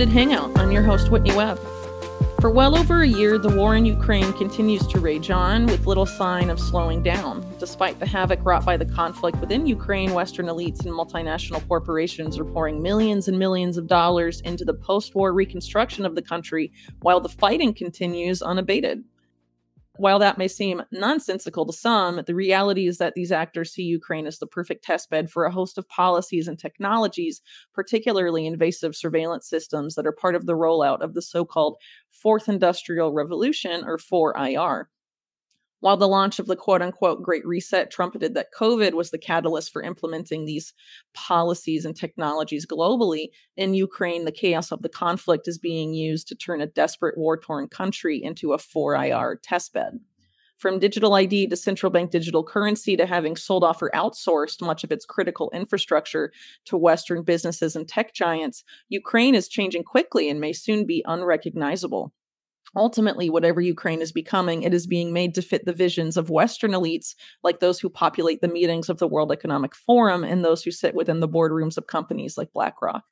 Unlimited Hangout. I'm your host, Whitney Webb. For well over a year, the war in Ukraine continues to rage on with little sign of slowing down. Despite the havoc wrought by the conflict within Ukraine, Western elites and multinational corporations are pouring millions and millions of dollars into the post war reconstruction of the country while the fighting continues unabated while that may seem nonsensical to some, the reality is that these actors see Ukraine as the perfect testbed for a host of policies and technologies, particularly invasive surveillance systems that are part of the rollout of the so called Fourth Industrial Revolution, or 4IR. While the launch of the quote unquote Great Reset trumpeted that COVID was the catalyst for implementing these policies and technologies globally, in Ukraine, the chaos of the conflict is being used to turn a desperate war torn country into a 4IR testbed. From digital ID to central bank digital currency to having sold off or outsourced much of its critical infrastructure to Western businesses and tech giants, Ukraine is changing quickly and may soon be unrecognizable. Ultimately, whatever Ukraine is becoming, it is being made to fit the visions of Western elites, like those who populate the meetings of the World Economic Forum and those who sit within the boardrooms of companies like BlackRock.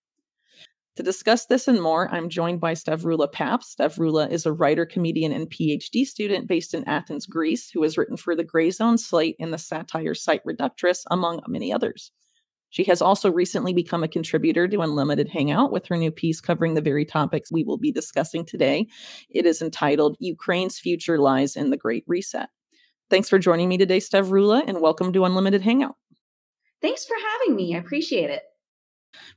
To discuss this and more, I'm joined by Stavroula Pabst. Stavroula is a writer, comedian, and PhD student based in Athens, Greece, who has written for the Grayzone Slate and the satire site Reductress, among many others. She has also recently become a contributor to Unlimited Hangout with her new piece covering the very topics we will be discussing today. It is entitled Ukraine's Future Lies in the Great Reset. Thanks for joining me today, Stavroula, and welcome to Unlimited Hangout. Thanks for having me. I appreciate it.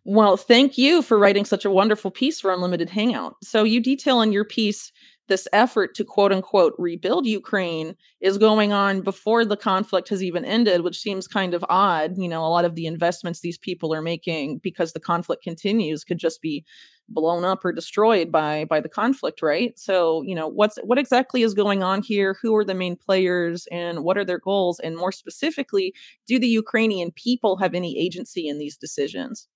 Well, thank you for writing such a wonderful piece for Unlimited Hangout. So, you detail in your piece this effort to quote unquote rebuild Ukraine is going on before the conflict has even ended, which seems kind of odd. You know, a lot of the investments these people are making because the conflict continues could just be blown up or destroyed by by the conflict, right? So, you know, what's what exactly is going on here? Who are the main players and what are their goals? And more specifically, do the Ukrainian people have any agency in these decisions?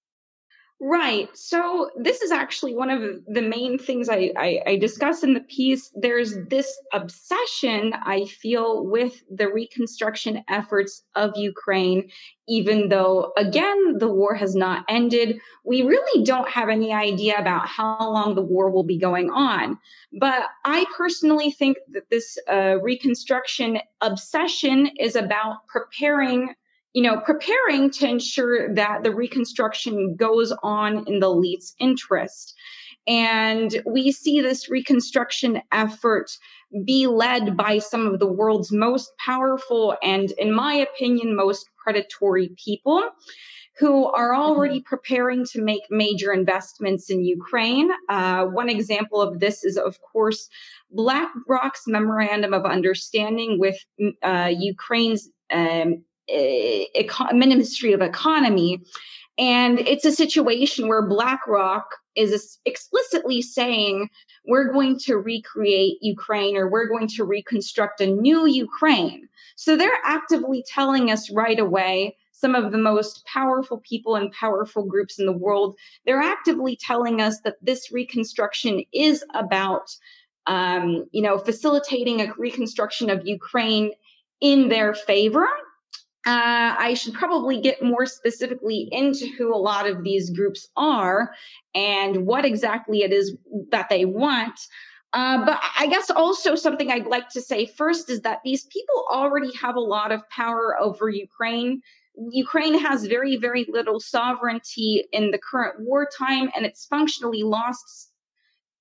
Right. So this is actually one of the main things I, I, I, discuss in the piece. There's this obsession I feel with the reconstruction efforts of Ukraine, even though, again, the war has not ended. We really don't have any idea about how long the war will be going on. But I personally think that this uh, reconstruction obsession is about preparing you know, preparing to ensure that the reconstruction goes on in the elite's interest. And we see this reconstruction effort be led by some of the world's most powerful and, in my opinion, most predatory people who are already mm-hmm. preparing to make major investments in Ukraine. Uh, one example of this is, of course, BlackRock's memorandum of understanding with uh, Ukraine's um, econ- Ministry of Economy. And it's a situation where BlackRock is explicitly saying, we're going to recreate Ukraine or we're going to reconstruct a new Ukraine. So they're actively telling us right away, some of the most powerful people and powerful groups in the world, they're actively telling us that this reconstruction is about, um, you know, facilitating a reconstruction of Ukraine in their favor uh, I should probably get more specifically into who a lot of these groups are and what exactly it is that they want. Uh, but I guess also something I'd like to say first is that these people already have a lot of power over Ukraine. Ukraine has very, very little sovereignty in the current wartime, and it's functionally lost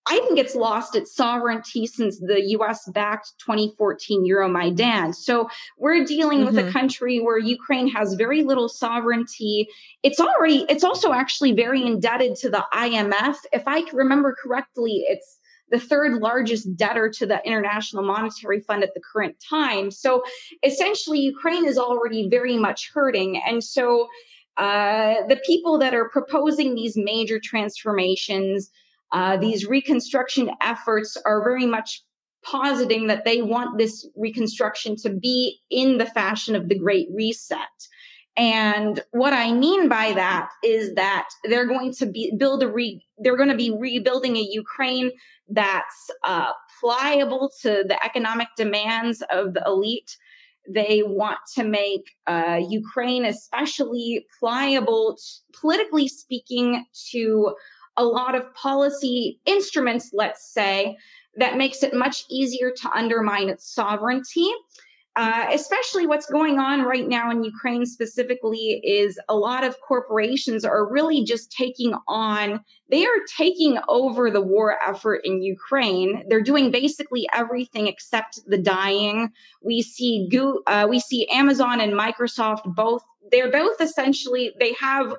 I think it's lost its sovereignty since the US backed 2014 Euromaidan. So we're dealing mm-hmm. with a mm-hmm. country where Ukraine has very little sovereignty. It's already, it's also actually very indebted to the IMF. If I remember correctly, it's the third largest debtor to the International Monetary Fund at the current time. So essentially, Ukraine is already very much hurting. And so uh, the people that are proposing these major transformations, uh, these reconstruction efforts are very much positing that they want this reconstruction to be in the fashion of the Great Reset. And what I mean by that is that they're going to be build a re, they're going to be rebuilding a Ukraine that's uh, pliable to the economic demands of the elite. They want to make uh, Ukraine especially pliable, politically speaking, to a lot of policy instruments, let's say, that makes it much easier to undermine its sovereignty. Uh, especially what's going on right now in Ukraine specifically is a lot of corporations are really just taking on, they are taking over the war effort in Ukraine. They're doing basically everything except the dying. We see, uh, we see Amazon and Microsoft both, they're both essentially, they have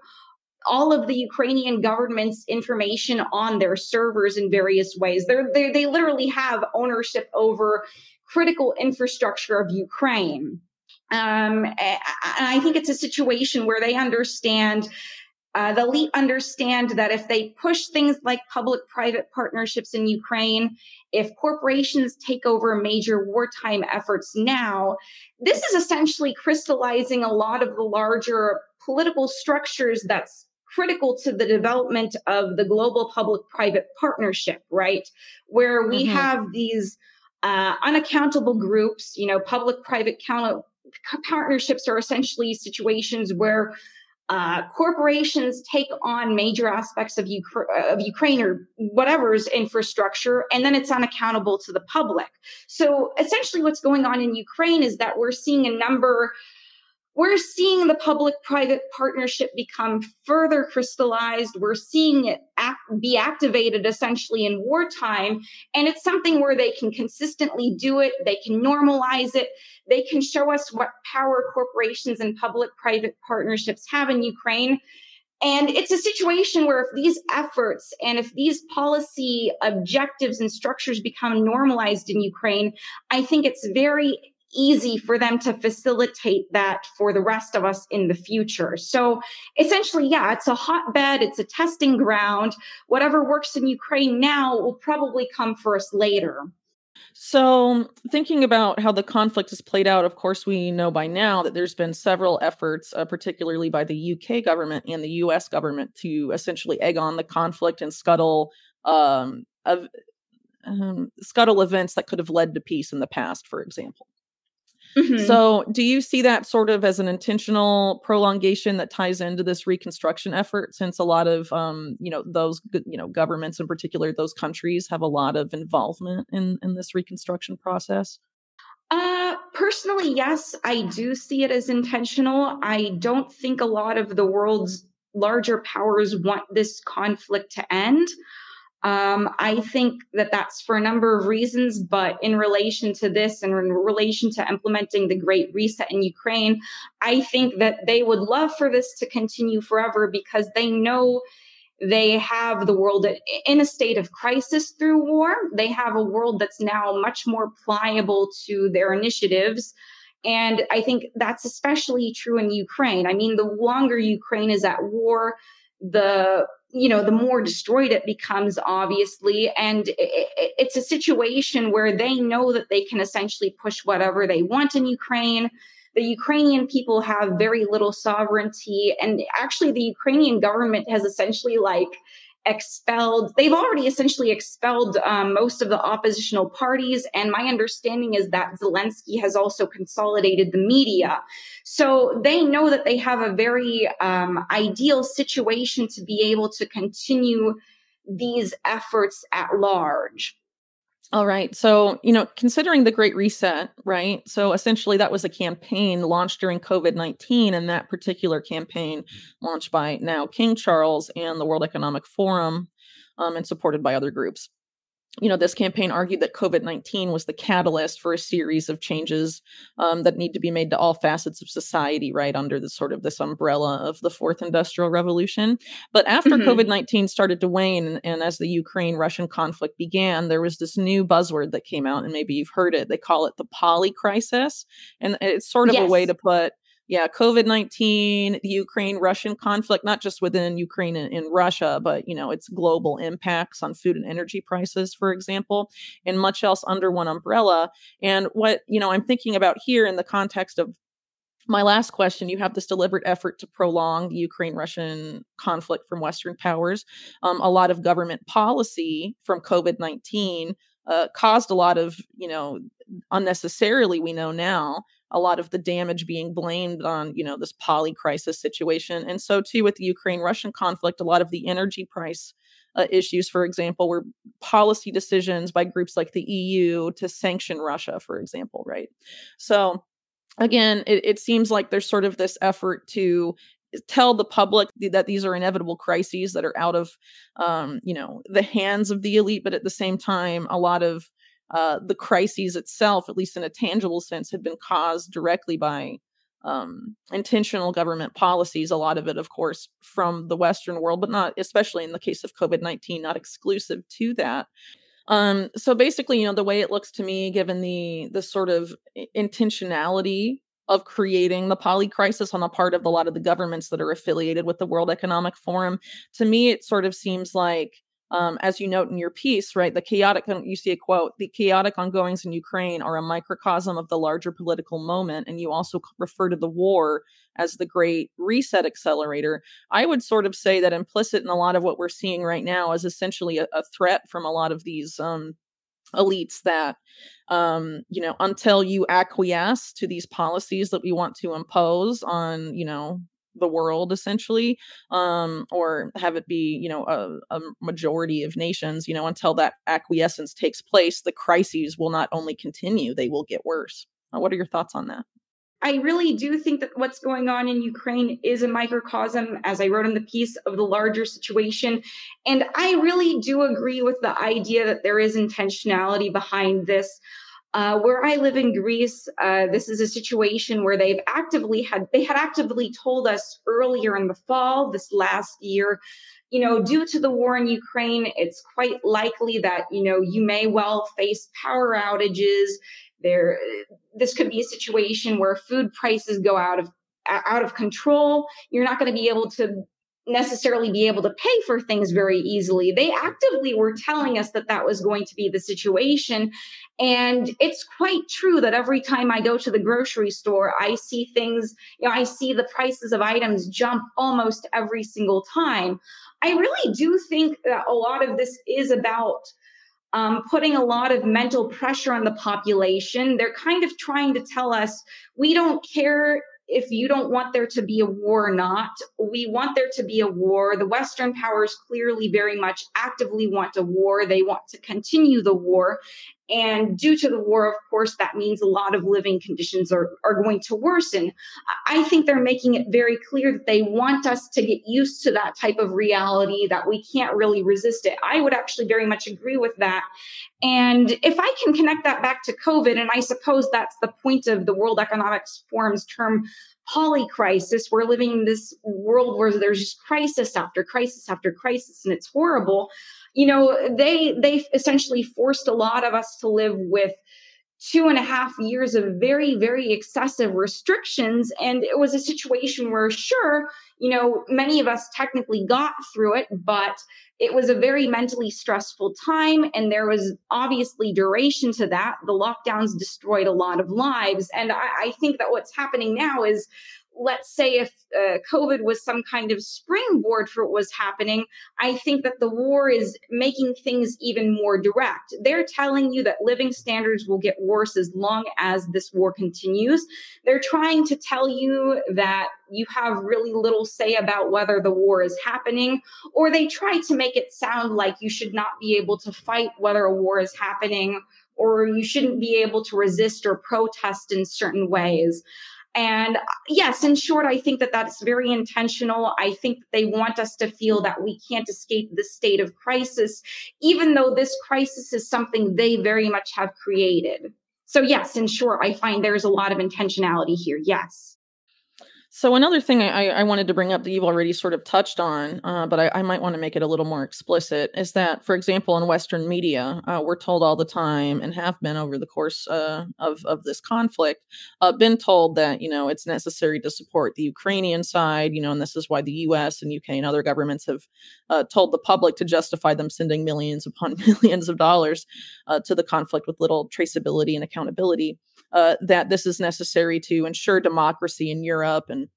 all of the Ukrainian government's information on their servers in various ways. They're, they they literally have ownership over critical infrastructure of Ukraine. Um, and I think it's a situation where they understand, uh, the elite understand that if they push things like public private partnerships in Ukraine, if corporations take over major wartime efforts now, this is essentially crystallizing a lot of the larger political structures that's critical to the development of the global public private partnership, right? Where we mm-hmm. have these uh, unaccountable groups, you know, public private count- partnerships are essentially situations where uh, corporations take on major aspects of, Ukra- of Ukraine or whatever's infrastructure, and then it's unaccountable to the public. So essentially, what's going on in Ukraine is that we're seeing a number we're seeing the public private partnership become further crystallized. We're seeing it act, be activated essentially in wartime. And it's something where they can consistently do it, they can normalize it, they can show us what power corporations and public private partnerships have in Ukraine. And it's a situation where if these efforts and if these policy objectives and structures become normalized in Ukraine, I think it's very easy for them to facilitate that for the rest of us in the future. So essentially, yeah, it's a hotbed, it's a testing ground. Whatever works in Ukraine now will probably come for us later. So, thinking about how the conflict has played out, of course, we know by now that there's been several efforts, uh, particularly by the UK government and the US government, to essentially egg on the conflict and scuttle um, of, um, scuttle events that could have led to peace in the past, for example. Mm-hmm. So, do you see that sort of as an intentional prolongation that ties into this reconstruction effort? Since a lot of, um, you know, those, you know, governments in particular, those countries have a lot of involvement in in this reconstruction process. Uh, personally, yes, I do see it as intentional. I don't think a lot of the world's larger powers want this conflict to end. Um, I think that that's for a number of reasons, but in relation to this and in relation to implementing the Great Reset in Ukraine, I think that they would love for this to continue forever because they know they have the world in a state of crisis through war. They have a world that's now much more pliable to their initiatives. And I think that's especially true in Ukraine. I mean, the longer Ukraine is at war, the you know the more destroyed it becomes obviously and it's a situation where they know that they can essentially push whatever they want in ukraine. The ukrainian people have very little sovereignty and actually the ukrainian government has essentially like expelled they've already essentially expelled um, most of the oppositional parties. And my understanding is that zelensky has also consolidated the media. So they know that they have a very um, ideal situation to be able to continue these efforts at large all right. So, you know, considering the Great Reset, right? So essentially, that was a campaign launched during COVID 19. And that particular campaign, launched by now King Charles and the World Economic Forum um, and supported by other groups you know, this campaign argued that COVID 19 was the catalyst for a series of changes um, that need to be made to all facets of society, right, under the sort of this umbrella of the fourth industrial revolution. But after mm-hmm. COVID 19 started to wane and, and as the Ukraine Russian conflict began, there was this new buzzword that came out, and maybe you've heard it. They call it the poly crisis. And it's sort of yes. a way to put yeah, COVID 19, the Ukraine Russian conflict, not just within Ukraine and, and, Russia, but, you know, its global impacts on food and energy prices, for example, and much else under one umbrella. And what, you know, I'm thinking about here in the context of my last question you have this deliberate effort to prolong the Ukraine Russian conflict from Western powers. Um, a lot of government policy from COVID 19 uh, caused a lot of, you know, unnecessarily, we know now, a lot of the damage being blamed on you know this poly crisis situation and so too with the ukraine russian conflict a lot of the energy price uh, issues, for example, were policy decisions by groups like the EU to sanction Russia, for example, right? So again, it, it seems like there's sort of this effort to tell the public that these are inevitable crises that are out of um, you know the hands of the elite but at the same time a lot of uh, the crises itself at least in a tangible sense had been caused directly by um, intentional government policies a lot of it of course from the western world but not especially in the case of covid-19 not exclusive to that. Um, so basically, you know, the way it looks to me, given the the sort of intentionality of creating the poly crisis on the part of a lot of the governments that are affiliated with the World Economic Forum, to me, it sort of seems like um, as you note in your piece, right, the chaotic, you see a quote, the chaotic ongoings in Ukraine are a microcosm of the larger political moment. And you also refer to the war as the great reset accelerator. I would sort of say that implicit in a lot of what we're seeing right now is essentially a, a threat from a lot of these um, elites that um you know until you acquiesce to these policies that we want to impose on you know the world essentially um, or have it be you know a, a, majority of nations you know until that acquiescence takes place the crises will not only continue they will get worse. Uh, what are your thoughts on that I really do think that what's going on in Ukraine is a microcosm, as I wrote in the piece, of the larger situation. And I really do agree with the idea that there is intentionality behind this. Uh, where I live in Greece, uh, this is a situation where they've actively had they had actively told us earlier in the fall this last year, you know, due to the war in Ukraine, it's quite likely that you know you may well face power outages. There, this could be a situation where food prices go out of out of control. You're not going to be able to necessarily be able to pay for things very easily. They actively were telling us that that was going to be the situation. And it's quite true that every time I go to the grocery store, I see things, you know, I see the prices of items jump almost every single time. I really do think that a lot of this is about um, putting a lot of mental pressure on the population. They're kind of trying to tell us we don't care if you don't want there to be a war or not. We want there to be a war. The Western powers clearly very much actively want a war. They want to continue the war. And due to the war, of course, that means a lot of living conditions are, are going to worsen. I think they're making it very clear that they want us to get used to that type of reality, that we can't really resist it. I would actually very much agree with that. And if I can connect that back to COVID, and I suppose that's the point of the World Economic Forum's term poly crisis. We're living in this world where there's just crisis after crisis after crisis, and it's horrible. You know, they they essentially forced a lot of us to live with two and a half years of very, very excessive restrictions. And it was a situation where, sure, you know, many of us technically got through it, but it was a very mentally stressful time. And there was obviously duration to that. The lockdowns destroyed a lot of lives. And I, I think that what's happening now is let's say if uh, COVID was some kind of springboard for what was happening, I think that the war is making things even more direct. They're telling you that living standards will get worse as long as this war continues. They're trying to tell you that you have really little say about whether the war is happening, or they try to make it sound like you should not be able to fight whether a war is happening or you shouldn't be able to resist or protest in certain ways. And uh, yes, in short, I think that that's very intentional. I think they want us to feel that we can't escape the state of crisis, even though this crisis is something they very much have created. So, yes, in short, I find there's a lot of intentionality here. Yes. So another thing I, I, wanted to bring up that you've already sort of touched on, uh, but I, I, might want to make it a little more explicit, is that, for example, in Western media, uh, we're told all the time, and have been over the course uh, of of this conflict, uh, been told that you know it's necessary to support the Ukrainian side, you know, and this is why the U.S. and UK and other governments have uh, told the public to justify them sending millions upon millions of dollars uh, to the conflict with little traceability and accountability. That this is necessary to ensure democracy in Europe and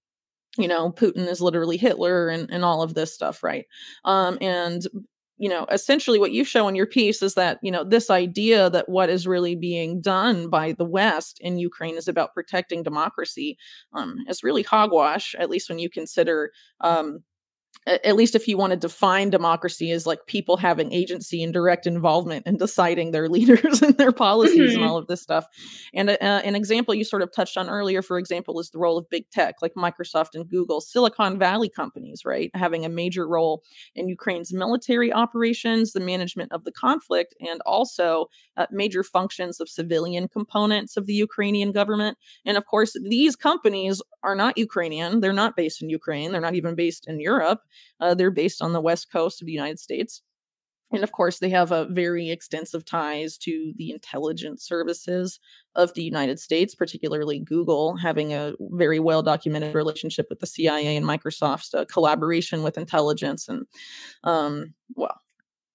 you know putin is literally hitler and, and all of this stuff right? Um, and you know essentially what you show in your piece is that you know this idea that what is really being done by the west in ukraine is about protecting democracy um, is really hogwash at least when you consider um, at least if you want to define democracy as like people having agency and direct involvement in deciding their leaders and their policies mm-hmm. and all of this stuff. And uh, an example you sort of touched on earlier, for example, is the role of big tech like Microsoft and Google, Silicon Valley companies, right, having a major role in Ukraine's military operations, the management of the conflict, and also uh, major functions of civilian components of the Ukrainian government. And of course, these companies are not Ukrainian. They're not based in Ukraine. They're not even based in Europe. Uh, they're based on the west coast of the United States. And of course, they have a very extensive ties to the intelligence services of the United States, particularly Google, having a very well documented relationship with the CIA and Microsoft's uh, collaboration with intelligence. And, um, well,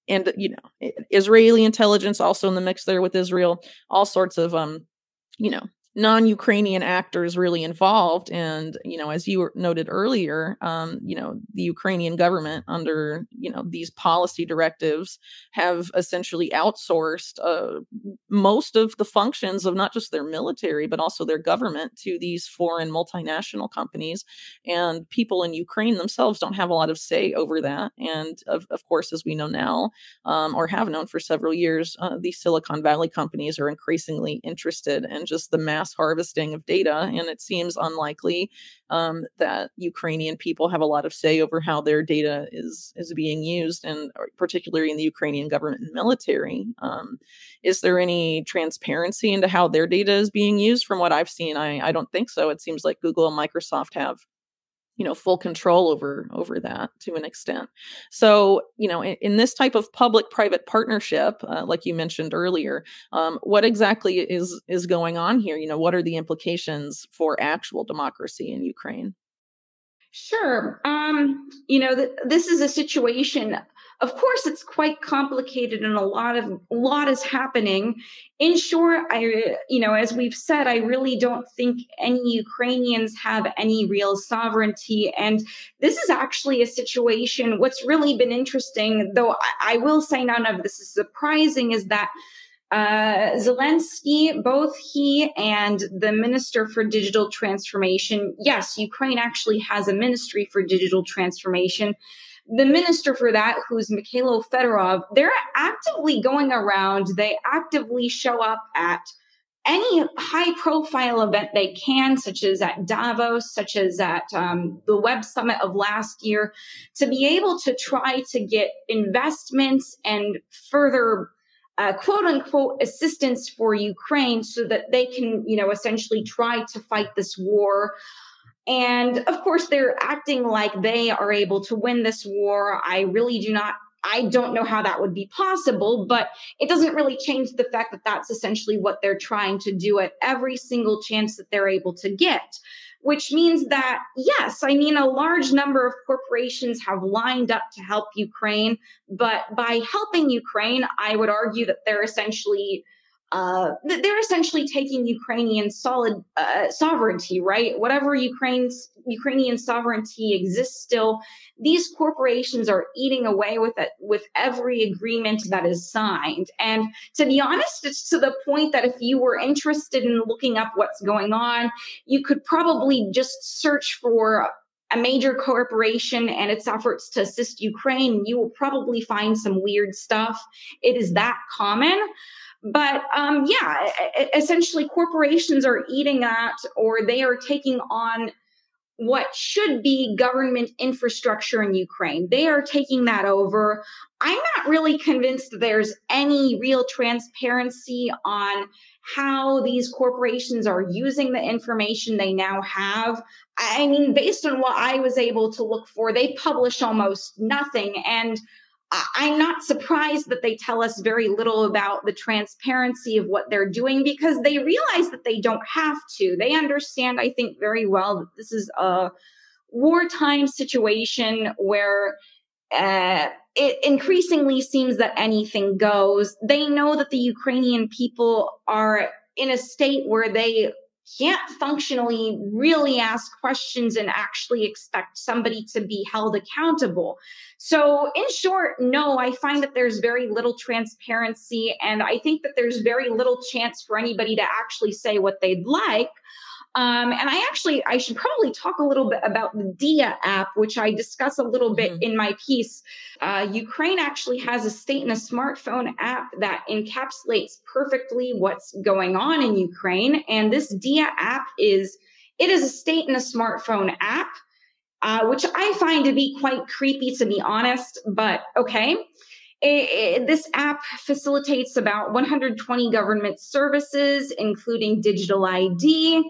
and you know, Israeli intelligence also in the mix there with Israel, all sorts of, um, you know, non-Ukrainian actors really involved. And you know, as you noted earlier, um, you know, the Ukrainian government under you know these policy directives have essentially outsourced uh, most of the functions of not just their military but also their government to these foreign multinational companies. And people in Ukraine themselves don't have a lot of say over that. And of, of course, as we know now, um, or have known for several years, uh, these Silicon Valley companies are increasingly interested in just the mass mass harvesting of data, and it seems unlikely um, that Ukrainian people have a lot of say over how their data is is being used, and uh, particularly in the Ukrainian government and military. Um, is there any transparency into how their data is being used? From what I've seen, I, I don't think so. It seems like Google and Microsoft have you know full control over over that to an extent. So you know in, in this type of public private partnership uh, like you mentioned earlier um, what exactly is is going on here? You know what are the implications for actual democracy in ukraine Sure. Um, you know, th- this is a situation of course, it's quite complicated and a lot of a lot is happening. In short, I you know, as we've said, I really don't think any Ukrainians have any real sovereignty. And this is actually a situation. What's really been interesting, though I, I will say none of this is surprising, is that uh, Zelensky, both he and the Minister for Digital Transformation, yes, Ukraine actually has a ministry for digital transformation the minister for that, who's Mykhailo Fedorov, they're actively going around. They actively show up at any high profile event they can, such as at Davos, such as at um, the Web Summit of last year, to be able to try to get investments and further uh, quote unquote assistance for Ukraine so that they can, you know, essentially try to fight this war and of course, they're acting like they are able to win this war. I really do not. I don't know how that would be possible, but it doesn't really change the fact that that's essentially what they're trying to do at every single chance that they're able to get. Which means that, yes, I mean, a large number of corporations have lined up to help Ukraine, but by helping Ukraine, I would argue that they're essentially uh, they're essentially taking Ukrainian solid uh, sovereignty, right? Whatever Ukraine's Ukrainian sovereignty exists still, these corporations are eating away with it with every agreement that is signed. And to be honest, it's to the point that if you were interested in looking up what's going on, you could probably just search for a major corporation and its efforts to assist Ukraine. You will probably find some weird stuff. It is that common. But um, yeah, essentially, corporations are eating at or they are taking on what should be government infrastructure in Ukraine. They are taking that over. I'm not really convinced there's any real transparency on how these corporations are using the information they now have. I mean, based on what I was able to look for, they publish almost nothing. And I'm not surprised that they tell us very little about the transparency of what they're doing because they realize that they don't have to. They understand, I think, very well that this is a wartime situation where uh, it increasingly seems that anything goes. They know that the Ukrainian people are in a state where they can't functionally really ask questions and actually expect somebody to be held accountable. So, in short, no, I find that there's very little transparency, and I think that there's very little chance for anybody to actually say what they'd like. Um, and I actually, I should probably talk a little bit about the Diia app, which I discuss a little bit mm-hmm. in my piece. Uh, Ukraine actually has a state and a smartphone app that encapsulates perfectly what's going on in Ukraine. And this Diia app is, it is a state and a smartphone app, uh, which I find to be quite creepy, to be honest, but okay. It, it, this app facilitates about 120 government services, including digital ID,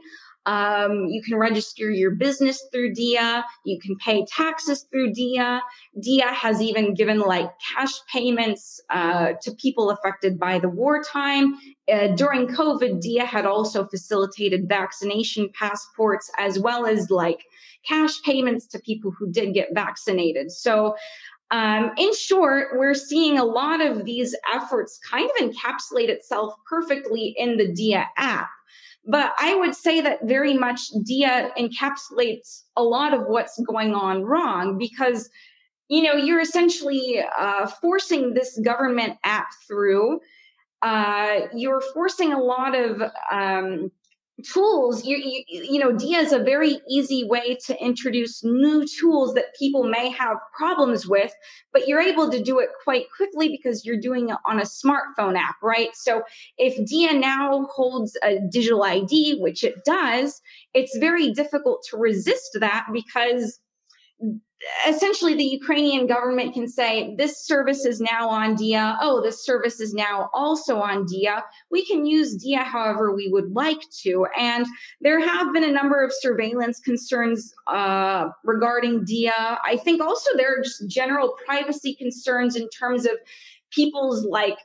um, you can register your business through Diia. You can pay taxes through Diia. Diia has even given like cash payments uh, to people affected by the wartime. Uh, during COVID, Diia had also facilitated vaccination passports as well as like cash payments to people who did get vaccinated. So um, in short, we're seeing a lot of these efforts kind of encapsulate itself perfectly in the Diia app. But I would say that very much Diia encapsulates a lot of what's going on wrong because, you know, you're essentially uh, forcing this government app through. Uh, you're forcing a lot of um, tools you, you, you know Diia is a very easy way to introduce new tools that people may have problems with but you're able to do it quite quickly because you're doing it on a smartphone app right? So if Diia now holds a digital id which it does it's very difficult to resist that because essentially the Ukrainian government can say this service is now on Diia. Oh, this service is now also on Diia. We can use Diia however we would like to. And there have been a number of surveillance concerns uh, regarding Diia. I think also there are just general privacy concerns in terms of people's like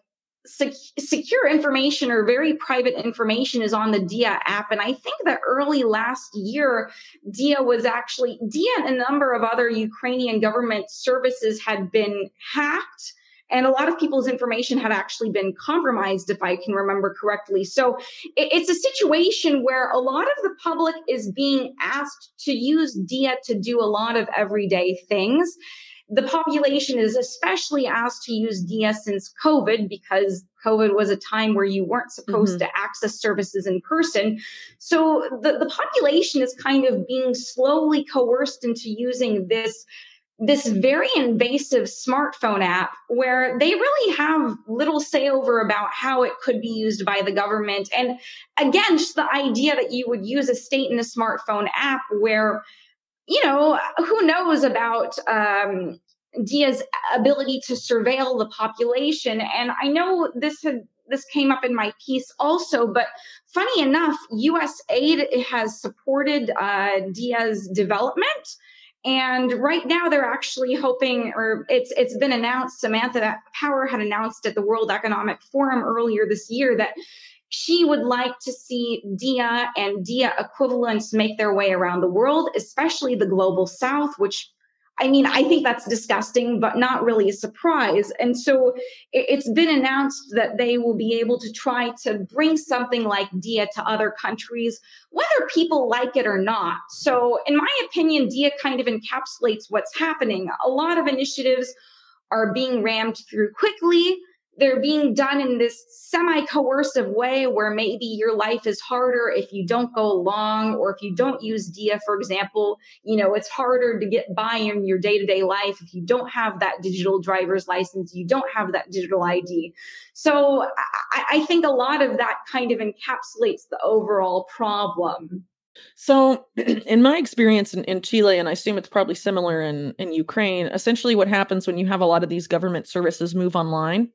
sec- secure information or very private information is on the Diia app. And I think that early last year, Diia was actually, Diia and a number of other Ukrainian government services had been hacked. And a lot of people's information had actually been compromised, if I can remember correctly. So it's a situation where a lot of the public is being asked to use Diia to do a lot of everyday things the population is especially asked to use Diia since COVID because COVID was a time where you weren't supposed mm-hmm. to access services in person. So the, the population is kind of being slowly coerced into using this this very invasive smartphone app where they really have little say over about how it could be used by the government. And again, just the idea that you would use a state in a smartphone app where you know, who knows about um, Diia's ability to surveil the population? And I know this had this came up in my piece also, but funny enough, U.S. aid has supported uh, Diia's development. And right now, they're actually hoping, or it's it's been announced. Samantha Power had announced at the World Economic Forum earlier this year that she would like to see Diia and Diia equivalents make their way around the world, especially the global south, which I mean, I think that's disgusting, but not really a surprise. And so it's been announced that they will be able to try to bring something like Diia to other countries, whether people like it or not. So, in my opinion, Diia kind of encapsulates what's happening. A lot of initiatives are being rammed through quickly they're being done in this semi coercive way where maybe your life is harder if you don't go along or if you don't use Diia for example. You know it's harder to get by in your day-to-day life if you don't have that digital driver's license you don't have that digital id so i, I think a lot of that kind of encapsulates the overall problem. So, in my experience in, in, Chile, and I assume it's probably similar in, in Ukraine, essentially what happens when you have a lot of these government services move online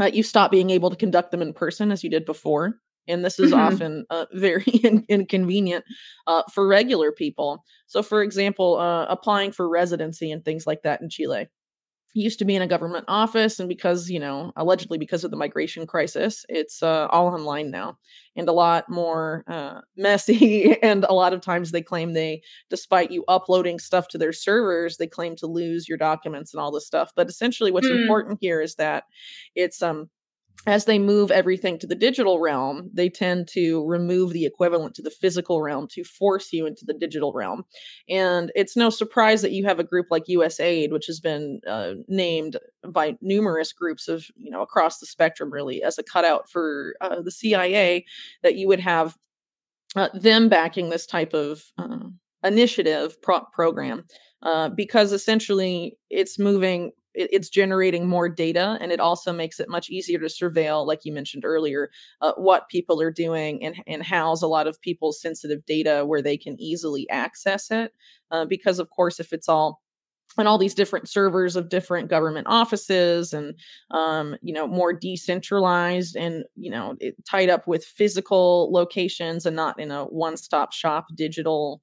uh, you stop being able to conduct them in person as you did before and this is mm-hmm. often uh, very in- inconvenient uh, for regular people so for example uh, applying for residency and things like that in chile used to be in a government office and because you know allegedly because of the migration crisis it's uh, all online now and a lot more uh, messy and a lot of times they claim they despite you uploading stuff to their servers they claim to lose your documents and all this stuff but essentially what's mm. important here is that it's um as they move everything to the digital realm, they tend to remove the equivalent to the physical realm to force you into the digital realm. And it's no surprise that you have a group like USAID, which has been uh, named by numerous groups of, you know, across the spectrum really as a cutout for uh, the CIA, that you would have uh, them backing this type of uh, initiative pro- program uh, because essentially it's moving it's generating more data and it also makes it much easier to surveil like you mentioned earlier uh, what people are doing and, and house a lot of people's sensitive data where they can easily access it uh, because of course if it's all and all these different servers of different government offices and um, you know more decentralized and you know it, tied up with physical locations and not in a one-stop shop digital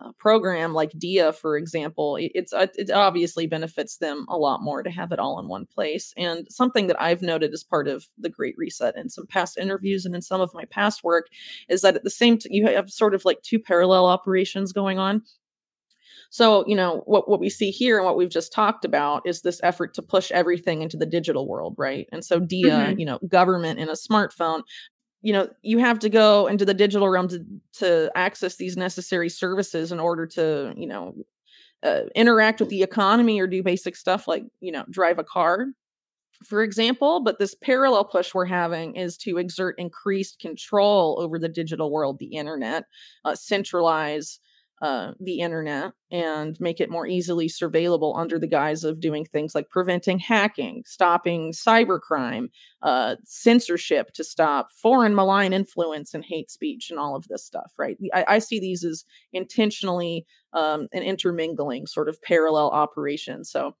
uh, program like Diia for example it, it's uh, it obviously benefits them a lot more to have it all in one place and something that i've noted as part of the great reset in some past interviews and in some of my past work is that at the same time you have sort of like two parallel operations going on so, you know, what, what we see here and what we've just talked about is this effort to push everything into the digital world, right? And so Diia, mm-hmm. you know, government in a smartphone, you know, you have to go into the digital realm to to access these necessary services in order to, you know, uh, interact with the economy or do basic stuff like, you know, drive a car, for example. But this parallel push we're having is to exert increased control over the digital world, the internet, uh, centralize uh, the internet and make it more easily surveillable under the guise of doing things like preventing hacking, stopping cybercrime, uh, censorship to stop foreign malign influence and hate speech and all of this stuff, right? I, I see these as intentionally um, an intermingling sort of parallel operation. So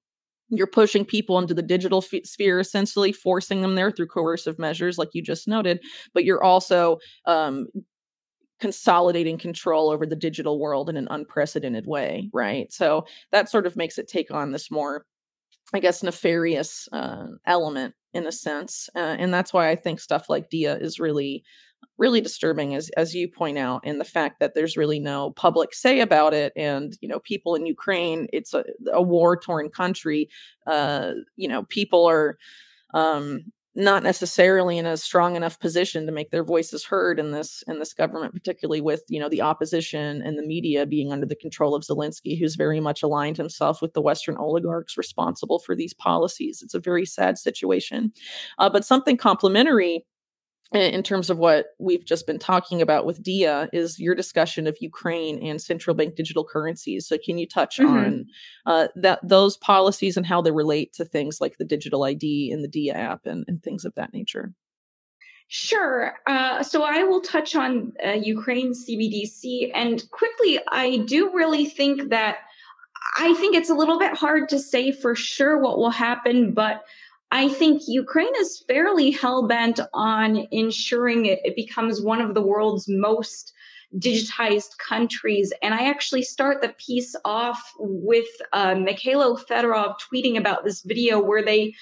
you're pushing people into the digital f- sphere essentially forcing them there through coercive measures like you just noted but you're also um, consolidating control over the digital world in an unprecedented way, right? So that sort of makes it take on this more, I guess, nefarious uh, element in a sense, uh, and that's why I think stuff like Diia is really, really disturbing, as as you point out, and the fact that there's really no public say about it, and you know, people in Ukraine, it's a, a war torn country. Uh, you know, people are um, not necessarily in a strong enough position to make their voices heard in this in this government particularly with you know the opposition and the media being under the control of Zelensky who's very much aligned himself with the western oligarchs responsible for these policies. It's a very sad situation. Uh, but something complementary in terms of what we've just been talking about with Diia is your discussion of Ukraine and central bank digital currencies. So can you touch mm-hmm. on uh, that those policies and how they relate to things like the digital ID and the Diia app and, and things of that nature? Sure. Uh, so I will touch on uh, Ukraine CBDC and quickly. I do really think that I think it's a little bit hard to say for sure what will happen, but I think Ukraine is fairly hell bent on ensuring it, it, becomes one of the world's most digitized countries. And I actually start the piece off with uh, Mykhailo Fedorov tweeting about this video where they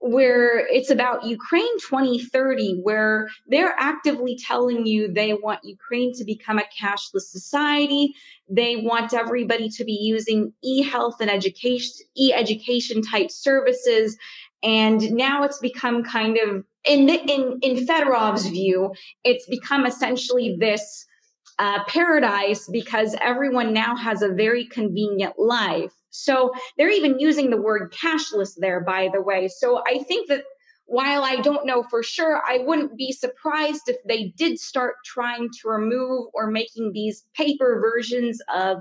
where it's about Ukraine 2030, where they're actively telling you they want Ukraine to become a cashless society. They want everybody to be using e-health and education, e-education type services. And now it's become kind of in the, in in Fedorov's view, it's become essentially this uh, paradise because everyone now has a very convenient life. So they're even using the word cashless there, by the way. So I think that while I don't know for sure, I wouldn't be surprised if they did start trying to remove or making these paper versions of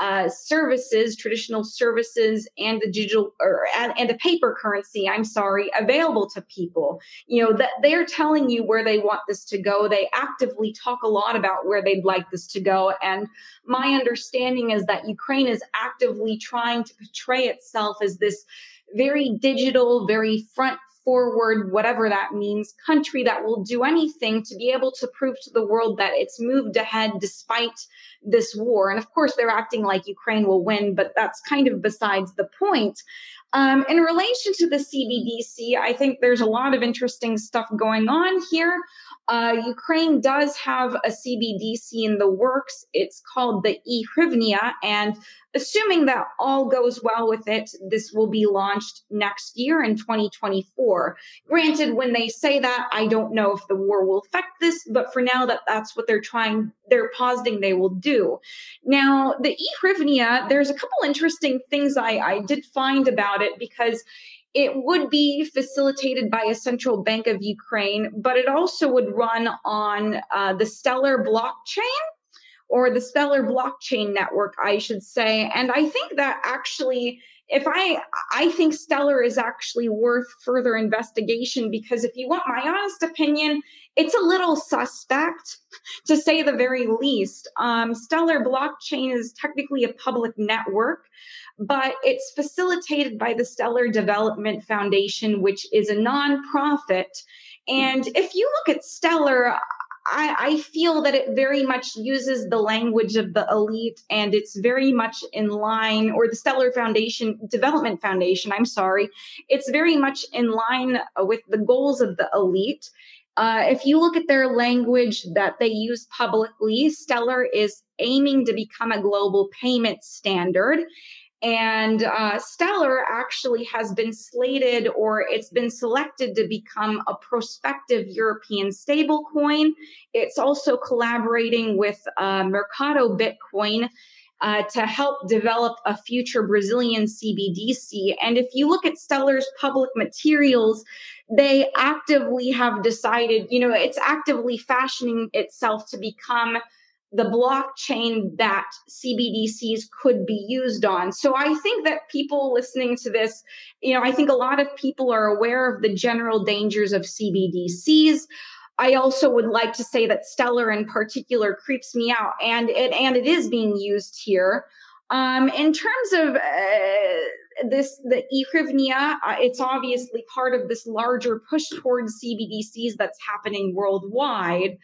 uh, services, traditional services, and the digital or and, and, the paper currency. I'm sorry, available to people. You know that they're telling you where they want this to go. They actively talk a lot about where they'd like this to go. And my understanding is that Ukraine is actively trying to portray itself as this very digital, very front forward, whatever that means, country that will do anything to be able to prove to the world that it's moved ahead despite this war. And of course, they're acting like Ukraine will win, but that's kind of besides the point. Um, in relation to the CBDC, I think there's a lot of interesting stuff going on here. Uh, Ukraine does have a CBDC in the works. It's called the e-hryvnia, and assuming that all goes well with it, this will be launched next year in 2024. Granted, when they say that, I don't know if the war will affect this, but for now, that that's what they're trying. They're positing they will do. Now, the e-hryvnia, there's a couple interesting things I, I did find about it because it would be facilitated by a central bank of Ukraine, but it also would run on uh, the Stellar blockchain or the Stellar blockchain network, I should say. And I think that actually, if I, I think Stellar is actually worth further investigation because if you want my honest opinion, it's a little suspect to say the very least. Um, Stellar blockchain is technically a public network, but it's facilitated by the Stellar Development Foundation, which is a nonprofit. And if you look at Stellar, I, I, feel that it very much uses the language of the elite and it's very much in line, or the Stellar Foundation, Development Foundation, I'm sorry, it's very much in line with the goals of the elite. Uh, if you look at their language that they use publicly, Stellar is aiming to become a global payment standard. And uh, Stellar actually has been slated or it's been selected to become a prospective European stablecoin. It's also collaborating with uh, Mercado Bitcoin. Uh, to help develop a future Brazilian CBDC. And if you look at Stellar's public materials, they actively have decided, you know, it's actively fashioning itself to become the blockchain that CBDCs could be used on. So I think that people listening to this, you know, I think a lot of people are aware of the general dangers of CBDCs. I also would like to say that Stellar in particular creeps me out and it and it is being used here. Um, in terms of uh, this, the e-hryvnia, uh, it's obviously part of this larger push towards CBDCs that's happening worldwide.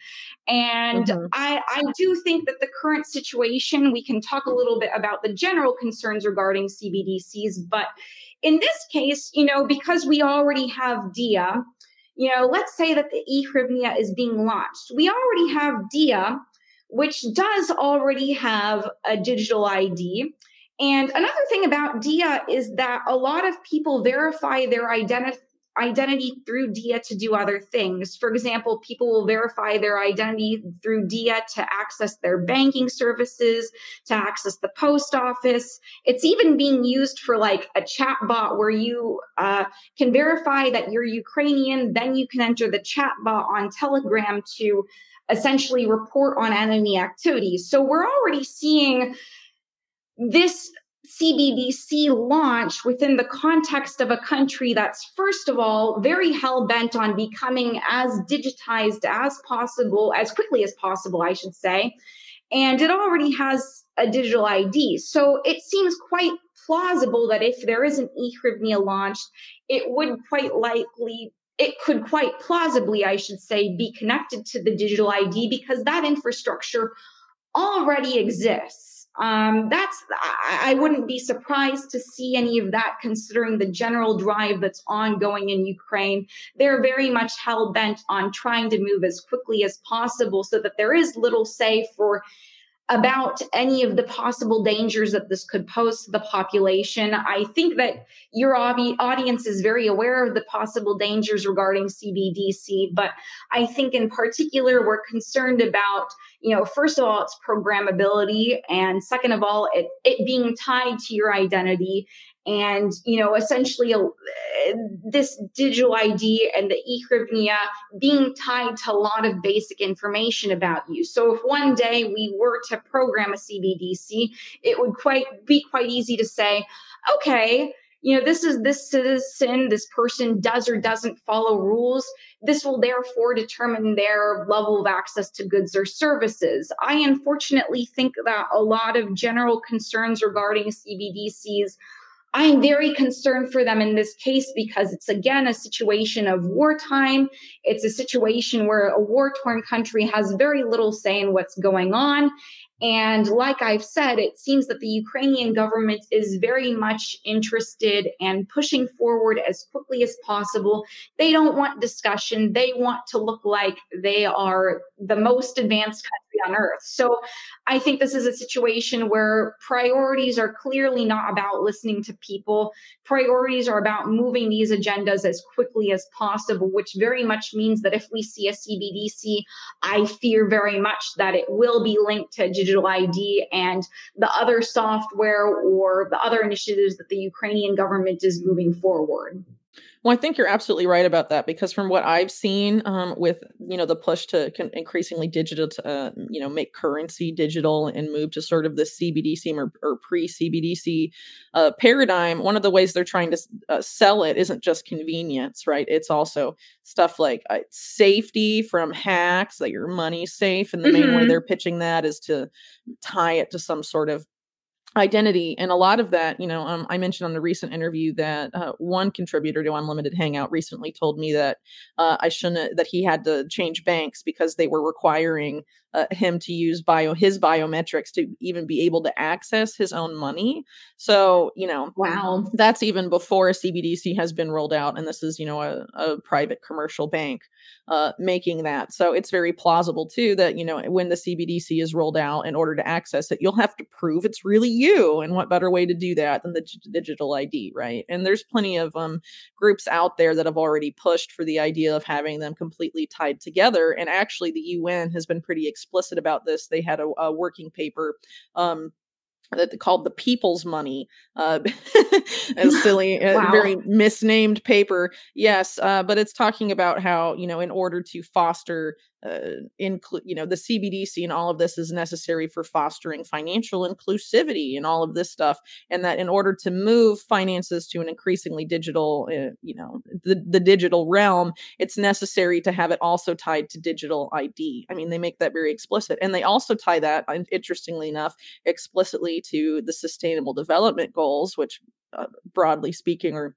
And mm-hmm. I, I do think that the current situation, we can talk a little bit about the general concerns regarding CBDCs, but in this case, you know, because we already have Diia, you know, let's say that the e-hryvnia is being launched. We already have Diia which does already have a digital ID. And another thing about Diia is that a lot of people verify their identity through Diia to do other things. For example, people will verify their identity through Diia to access their banking services, to access the post office. It's even being used for like a chat bot where you uh, can verify that you're Ukrainian, then you can enter the chat bot on Telegram to essentially report on enemy activities. So we're already seeing this CBDC launch within the context of a country that's, first of all, very hell bent on becoming as digitized as possible, as quickly as possible, I should say. And it already has a digital ID. So it seems quite plausible that if there is an e-hryvnia launched, it would quite likely it could quite plausibly, I should say, be connected to the digital ID because that infrastructure already exists. Um, that's I, I wouldn't be surprised to see any of that considering the general drive that's ongoing in Ukraine. They're very much hell bent on trying to move as quickly as possible so that there is little say for about any of the possible dangers that this could pose to the population. I think that your audience is very aware of the possible dangers regarding CBDC, but I think in particular, we're concerned about, you know, first of all, its programmability, and second of all, it, it being tied to your identity and you know essentially uh, this digital id and the e-hryvnia being tied to a lot of basic information about you. So if one day we were to program a cbdc it would quite be quite easy to say okay you know this is this citizen this person does or doesn't follow rules. This will therefore determine their level of access to goods or services. I unfortunately think that a lot of general concerns regarding cbdc's I'm very concerned for them in this case because it's again a situation of wartime. It's a situation where a war torn country has very little say in what's going on. And like I've said, it seems that the Ukrainian government is very much interested and pushing forward as quickly as possible. They don't want discussion. They want to look like they are the most advanced on earth. So I think this is a situation where priorities are clearly not about listening to people. Priorities are about moving these agendas as quickly as possible, which very much means that if we see a CBDC, I fear very much that it will be linked to digital ID and the other software or the other initiatives that the Ukrainian government is moving forward. Well, I think you're absolutely right about that because from what I've seen, um, with you know the push to con- increasingly digital, to, uh, you know, make currency digital and move to sort of the CBDC or, or pre CBDC uh, paradigm, one of the ways they're trying to uh, sell it isn't just convenience, right? It's also stuff like uh, safety from hacks, that your money's safe, and the mm-hmm. main way they're pitching that is to tie it to some sort of identity and a lot of that you know um, i mentioned on the recent interview that uh, one contributor to unlimited hangout recently told me that uh, i shouldn't that he had to change banks because they were requiring uh, him to use bio his biometrics to even be able to access his own money so you know wow that's even before cbdc has been rolled out and this is you know a, a private commercial bank uh, making that. So it's very plausible too that you know when the CBDC is rolled out, in order to access it, you'll have to prove it's really you. And what better way to do that than the g- digital ID, right? And there's plenty of um, groups out there that have already pushed for the idea of having them completely tied together. And actually, the UN has been pretty explicit about this. They had a, a working paper um, that called the people's money uh a silly wow. very misnamed paper yes uh but it's talking about how you know in order to foster uh, include you know the cbdc and all of this is necessary for fostering financial inclusivity and all of this stuff and that in order to move finances to an increasingly digital uh, you know the, the digital realm it's necessary to have it also tied to digital id i mean they make that very explicit and they also tie that interestingly enough explicitly to the sustainable development goals which uh, broadly speaking are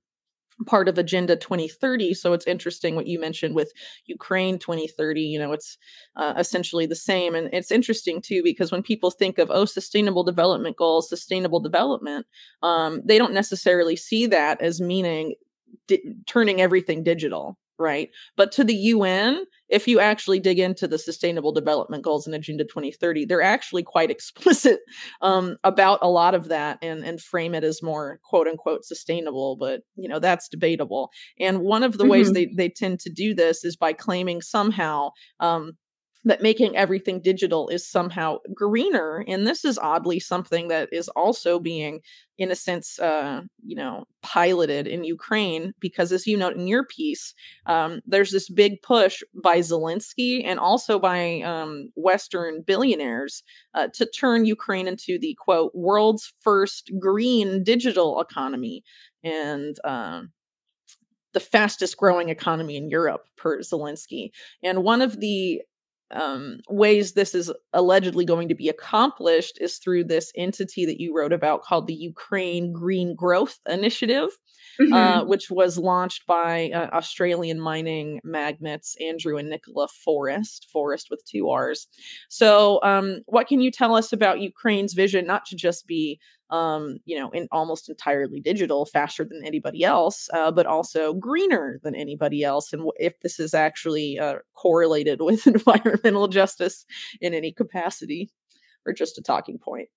part of agenda 2030 so it's interesting what you mentioned with ukraine 2030 you know it's uh, essentially the same. And it's interesting too because when people think of oh sustainable development goals sustainable development um, they don't necessarily see that as meaning di- turning everything digital right? But to the UN, if you actually dig into the Sustainable Development Goals and Agenda 2030, they're actually quite explicit um, about a lot of that and, and frame it as more quote unquote sustainable. But you know that's debatable. And one of the mm-hmm. ways they they tend to do this is by claiming somehow um, that making everything digital is somehow greener and this is oddly something that is also being in a sense uh, you know piloted in ukraine because as you note in your piece um, there's this big push by zelensky and also by um, western billionaires uh, to turn ukraine into the quote world's first green digital economy and um, the fastest growing economy in Europe per Zelensky. And one of the um, ways this is allegedly going to be accomplished is through this entity that you wrote about called the Ukraine Green Growth Initiative, uh, mm-hmm. uh, which was launched by uh, Australian mining magnates Andrew and Nicola Forrest, Forrest with two R's. So, um, what can you tell us about Ukraine's vision, not to just be um, you know, in almost entirely digital, faster than anybody else, uh, but also greener than anybody else. And if this is actually uh, correlated with environmental justice in any capacity, or just a talking point.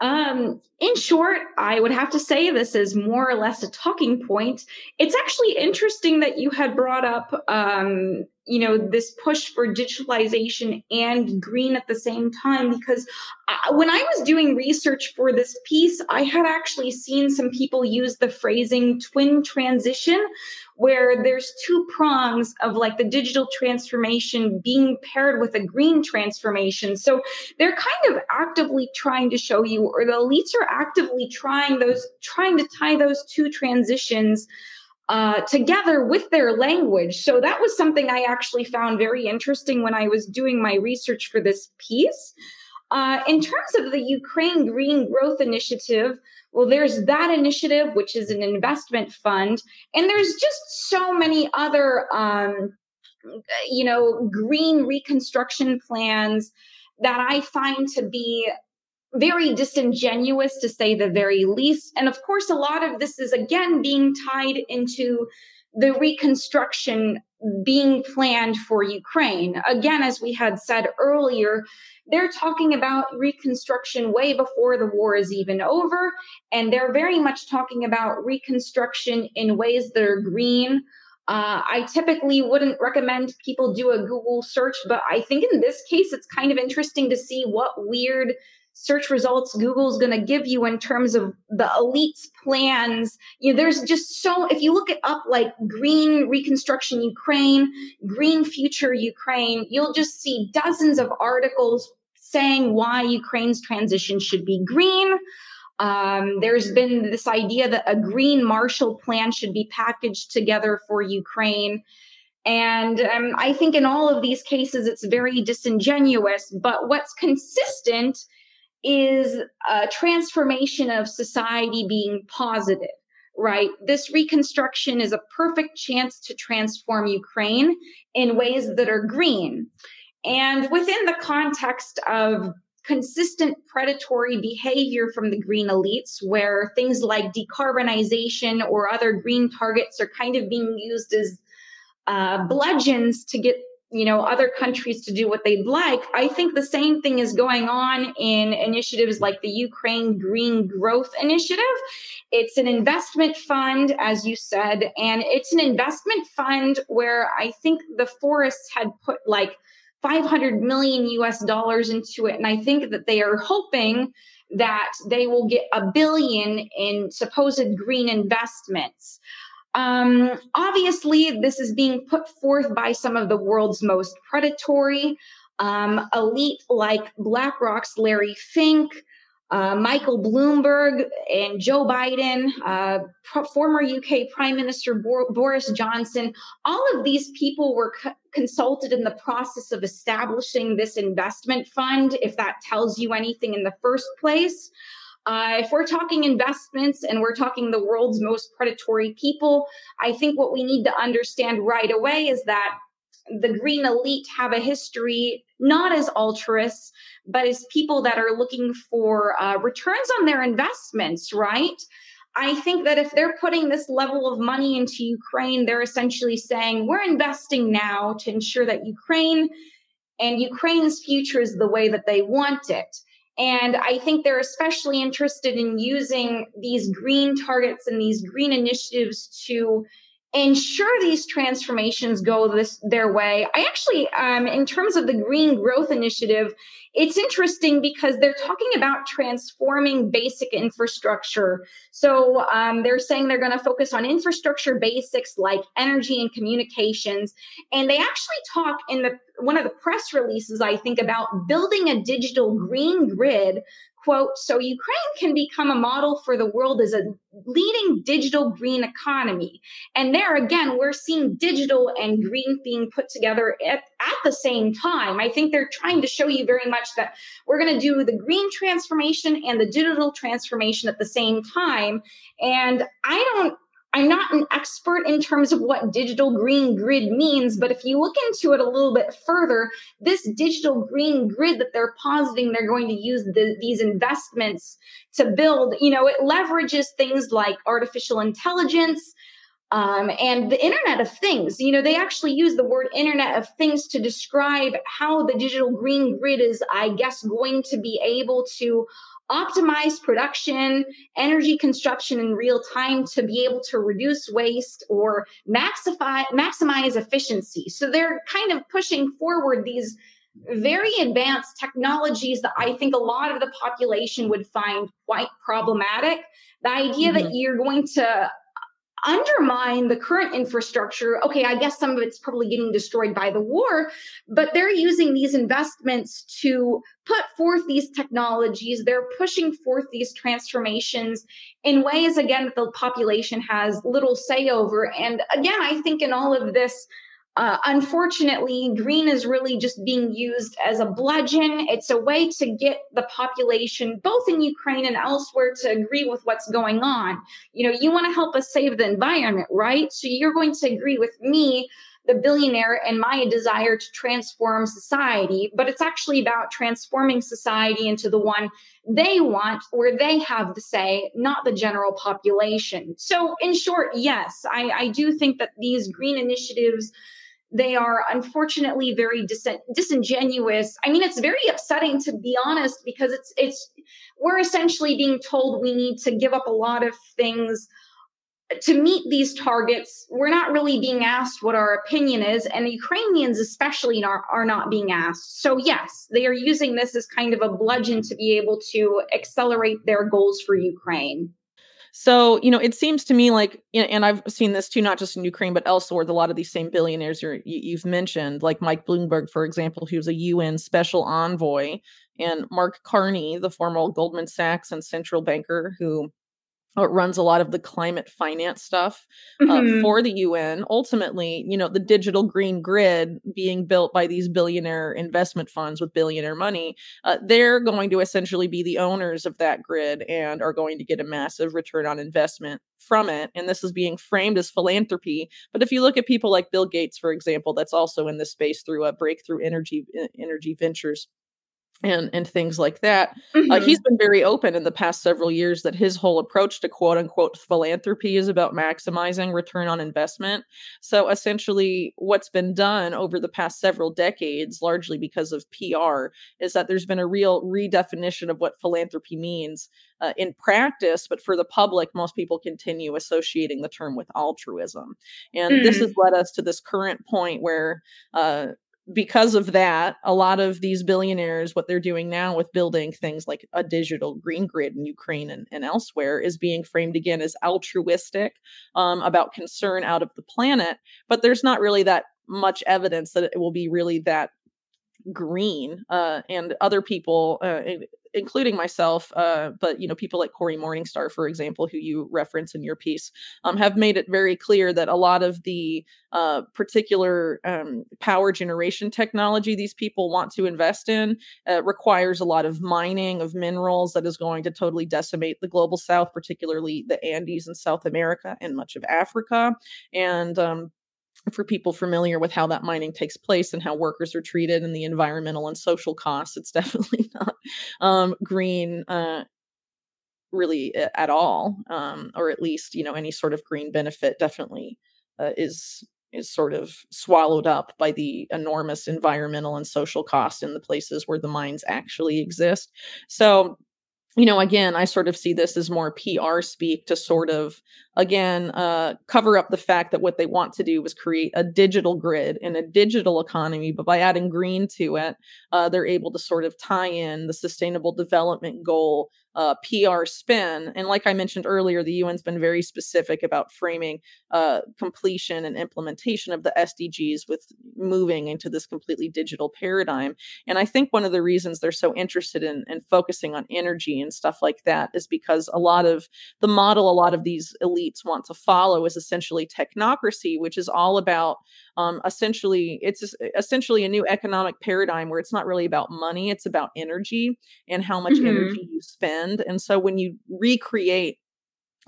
Um, in short, I would have to say this is more or less a talking point. It's actually interesting that you had brought up, um, you know, this push for digitalization and green at the same time, because I, when I was doing research for this piece, I had actually seen some people use the phrasing twin transition, where there's two prongs of like the digital transformation being paired with a green transformation. So they're kind of actively trying to show you, or the elites are actively trying those, trying to tie those two transitions uh, together with their language. So that was something I actually found very interesting when I was doing my research for this piece. Uh, in terms of the Ukraine Green Growth Initiative, well, there's that initiative, which is an investment fund, and there's just so many other, um, you know, green reconstruction plans that I find to be very disingenuous to say the very least. And of course, a lot of this is again being tied into the reconstruction being planned for Ukraine. Again, as we had said earlier, they're talking about reconstruction way before the war is even over. And they're very much talking about reconstruction in ways that are green. Uh, I typically wouldn't recommend people do a Google search, but I think in this case, it's kind of interesting to see what weird search results Google's going to give you in terms of the elites plans. You know, there's just so, if you look it up like green reconstruction Ukraine, green future Ukraine, you'll just see dozens of articles saying why Ukraine's transition should be green. Um, there's been this idea that a green Marshall Plan should be packaged together for Ukraine. And um, I think in all of these cases, it's very disingenuous. But what's consistent is a transformation of society being positive, right? This reconstruction is a perfect chance to transform Ukraine in ways that are green. And within the context of consistent predatory behavior from the green elites, where things like decarbonization or other green targets are kind of being used as uh, bludgeons to get you know other countries to do what they'd like i think the same thing is going on in initiatives like the ukraine green growth initiative. It's an investment fund as you said and it's an investment fund where i think the Forrests had put like 500 million us dollars into it and i think that they are hoping that they will get a billion in supposed green investments um, obviously, this is being put forth by some of the world's most predatory um, elite, like BlackRock's Larry Fink, uh, Michael Bloomberg, and Joe Biden, uh, pro- former UK Prime Minister Bo- Boris Johnson. All of these people were co- consulted in the process of establishing this investment fund, if that tells you anything in the first place. Uh, if we're talking investments and we're talking the world's most predatory people, I think what we need to understand right away is that the green elite have a history not as altruists, but as people that are looking for uh, returns on their investments, right? I think that if they're putting this level of money into Ukraine, they're essentially saying, we're investing now to ensure that Ukraine and Ukraine's future is the way that they want it. And I think they're especially interested in using these green targets and these green initiatives to ensure these transformations go this their way. I actually, um, in terms of the Green Growth Initiative, it's interesting because they're talking about transforming basic infrastructure. So um, they're saying they're going to focus on infrastructure basics like energy and communications, and they actually talk in the one of the press releases I think about building a digital green grid quote, so Ukraine can become a model for the world as a leading digital green economy. And there again, we're seeing digital and green being put together at, at the same time. I think they're trying to show you very much that we're going to do the green transformation and the digital transformation at the same time. And I don't I'm not an expert in terms of what digital green grid means, but if you look into it a little bit further, this digital green grid that they're positing they're going to use the, these investments to build, you know, it leverages things like artificial intelligence, um, and the Internet of Things. You know, they actually use the word Internet of Things to describe how the digital green grid is, I guess, going to be able to optimize production, energy consumption in real time to be able to reduce waste or maxify, maximize efficiency. So they're kind of pushing forward these very advanced technologies that I think a lot of the population would find quite problematic. The idea mm-hmm. that you're going to undermine the current infrastructure. Okay, I guess some of it's probably getting destroyed by the war, but they're using these investments to put forth these technologies. They're pushing forth these transformations in ways, again, that the population has little say over. And again, I think in all of this, uh, unfortunately, green is really just being used as a bludgeon. It's a way to get the population, both in Ukraine and elsewhere, to agree with what's going on. You know, you want to help us save the environment, right? So you're going to agree with me, the billionaire, and my desire to transform society. But it's actually about transforming society into the one they want, where they have the say, not the general population. So, in short, yes, I, I do think that these green initiatives they are unfortunately very dis- disingenuous. I mean, it's very upsetting to be honest because it's it's we're essentially being told we need to give up a lot of things to meet these targets, we're not really being asked what our opinion is, and Ukrainians, especially, are, are not being asked. So, yes, they are using this as kind of a bludgeon to be able to accelerate their goals for Ukraine. So, you know, it seems to me like, and I've seen this too, not just in Ukraine, but elsewhere, a lot of these same billionaires you, you've mentioned, like Mike Bloomberg, for example, who's a UN special envoy, and Mark Carney, the former Goldman Sachs and central banker who it runs a lot of the climate finance stuff uh, mm-hmm. for the UN. Ultimately, you know, the digital green grid being built by these billionaire investment funds with billionaire money, uh, they're going to essentially be the owners of that grid and are going to get a massive return on investment from it. And this is being framed as philanthropy. But if you look at people like Bill Gates, for example, that's also in this space through a breakthrough energy energy ventures and and things like that. Uh, mm-hmm. Uh, he's been very open in the past several years that his whole approach to quote unquote philanthropy is about maximizing return on investment. So essentially, what's been done over the past several decades, largely because of PR, is that there's been a real redefinition of what philanthropy means uh, in practice. But for the public, most people continue associating the term with altruism, and mm. this has led us to this current point where. Uh, because of that, a lot of these billionaires, what they're doing now with building things like a digital green grid in Ukraine and, and elsewhere, is being framed again as altruistic um, about concern out of the planet. But there's not really that much evidence that it will be really that green uh, and other people uh, including myself, uh, but you know, people like Cory Morningstar, for example, who you reference in your piece, um, have made it very clear that a lot of the uh, particular um, power generation technology these people want to invest in uh, requires a lot of mining of minerals that is going to totally decimate the global south, particularly the Andes in South America and much of Africa, and um, for people familiar with how that mining takes place and how workers are treated and the environmental and social costs, it's definitely not um, green uh, really at all, um, or at least you know any sort of green benefit definitely uh, is is sort of swallowed up by the enormous environmental and social cost in the places where the mines actually exist. So you know, again, I sort of see this as more PR speak to sort of, again, uh, cover up the fact that what they want to do is create a digital grid and a digital economy. But by adding green to it, uh, they're able to sort of tie in the sustainable development goal uh, PR spin. And like I mentioned earlier, the UN's been very specific about framing uh, completion and implementation of the SDGs with moving into this completely digital paradigm. And I think one of the reasons they're so interested in, in focusing on energy and stuff like that is because a lot of the model a lot of these elites want to follow is essentially technocracy, which is all about um, essentially it's essentially a new economic paradigm where it's not really about money it's about energy and how much mm-hmm. energy you spend and so when you recreate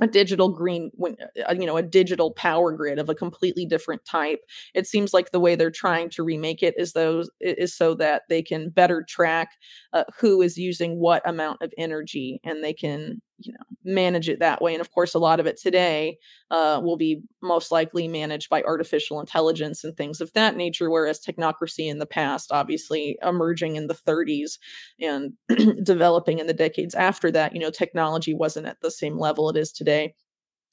a digital green when uh, you know a digital power grid of a completely different type it seems like the way they're trying to remake it is those is so that they can better track uh, who is using what amount of energy and they can you know manage it that way and of course a lot of it today uh, will be most likely managed by artificial intelligence and things of that nature whereas technocracy in the past obviously emerging in the 30s and developing in the decades after that you know technology wasn't at the same level it is today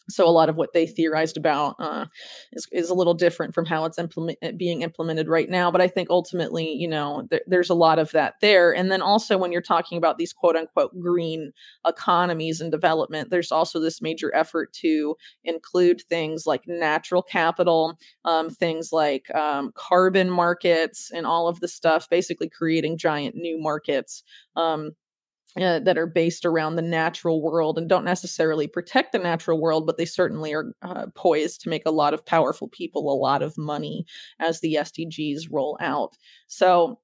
so a lot of what they theorized about uh, is, is a little different from how it's implement, eh, being implemented right now but i think ultimately you know th- there's a lot of that there and then also when you're talking about these quote unquote green economies and development there's also this major effort to include things like natural capital um, things like um, carbon markets and all of the stuff basically creating giant new markets um, uh, that are based around the natural world and don't necessarily protect the natural world, but they certainly are uh, poised to make a lot of powerful people a lot of money as the SDGs roll out. So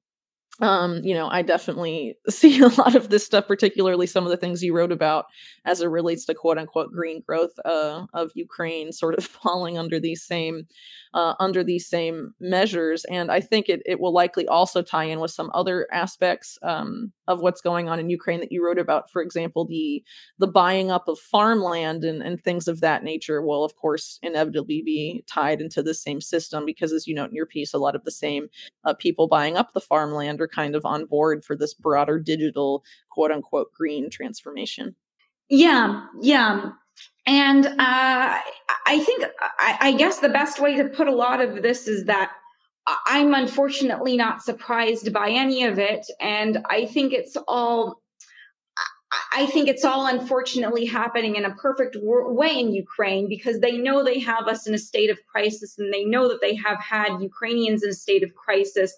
um you know i definitely see a lot of this stuff particularly some of the things you wrote about as it relates to quote unquote green growth uh, of ukraine sort of falling under these same uh, under these same measures and i think it, it will likely also tie in with some other aspects um, of what's going on in ukraine that you wrote about for example the the buying up of farmland and, and things of that nature will of course inevitably be tied into the same system because as you note in your piece a lot of the same uh, people buying up the farmland are kind of on board for this broader digital quote unquote green transformation. Yeah, yeah. And uh, I think, I, I guess the best way to put a lot of this is that I'm unfortunately not surprised by any of it. And I think it's all I think it's all unfortunately happening in a perfect way in Ukraine because they know they have us in a state of crisis and they know that they have had Ukrainians in a state of crisis.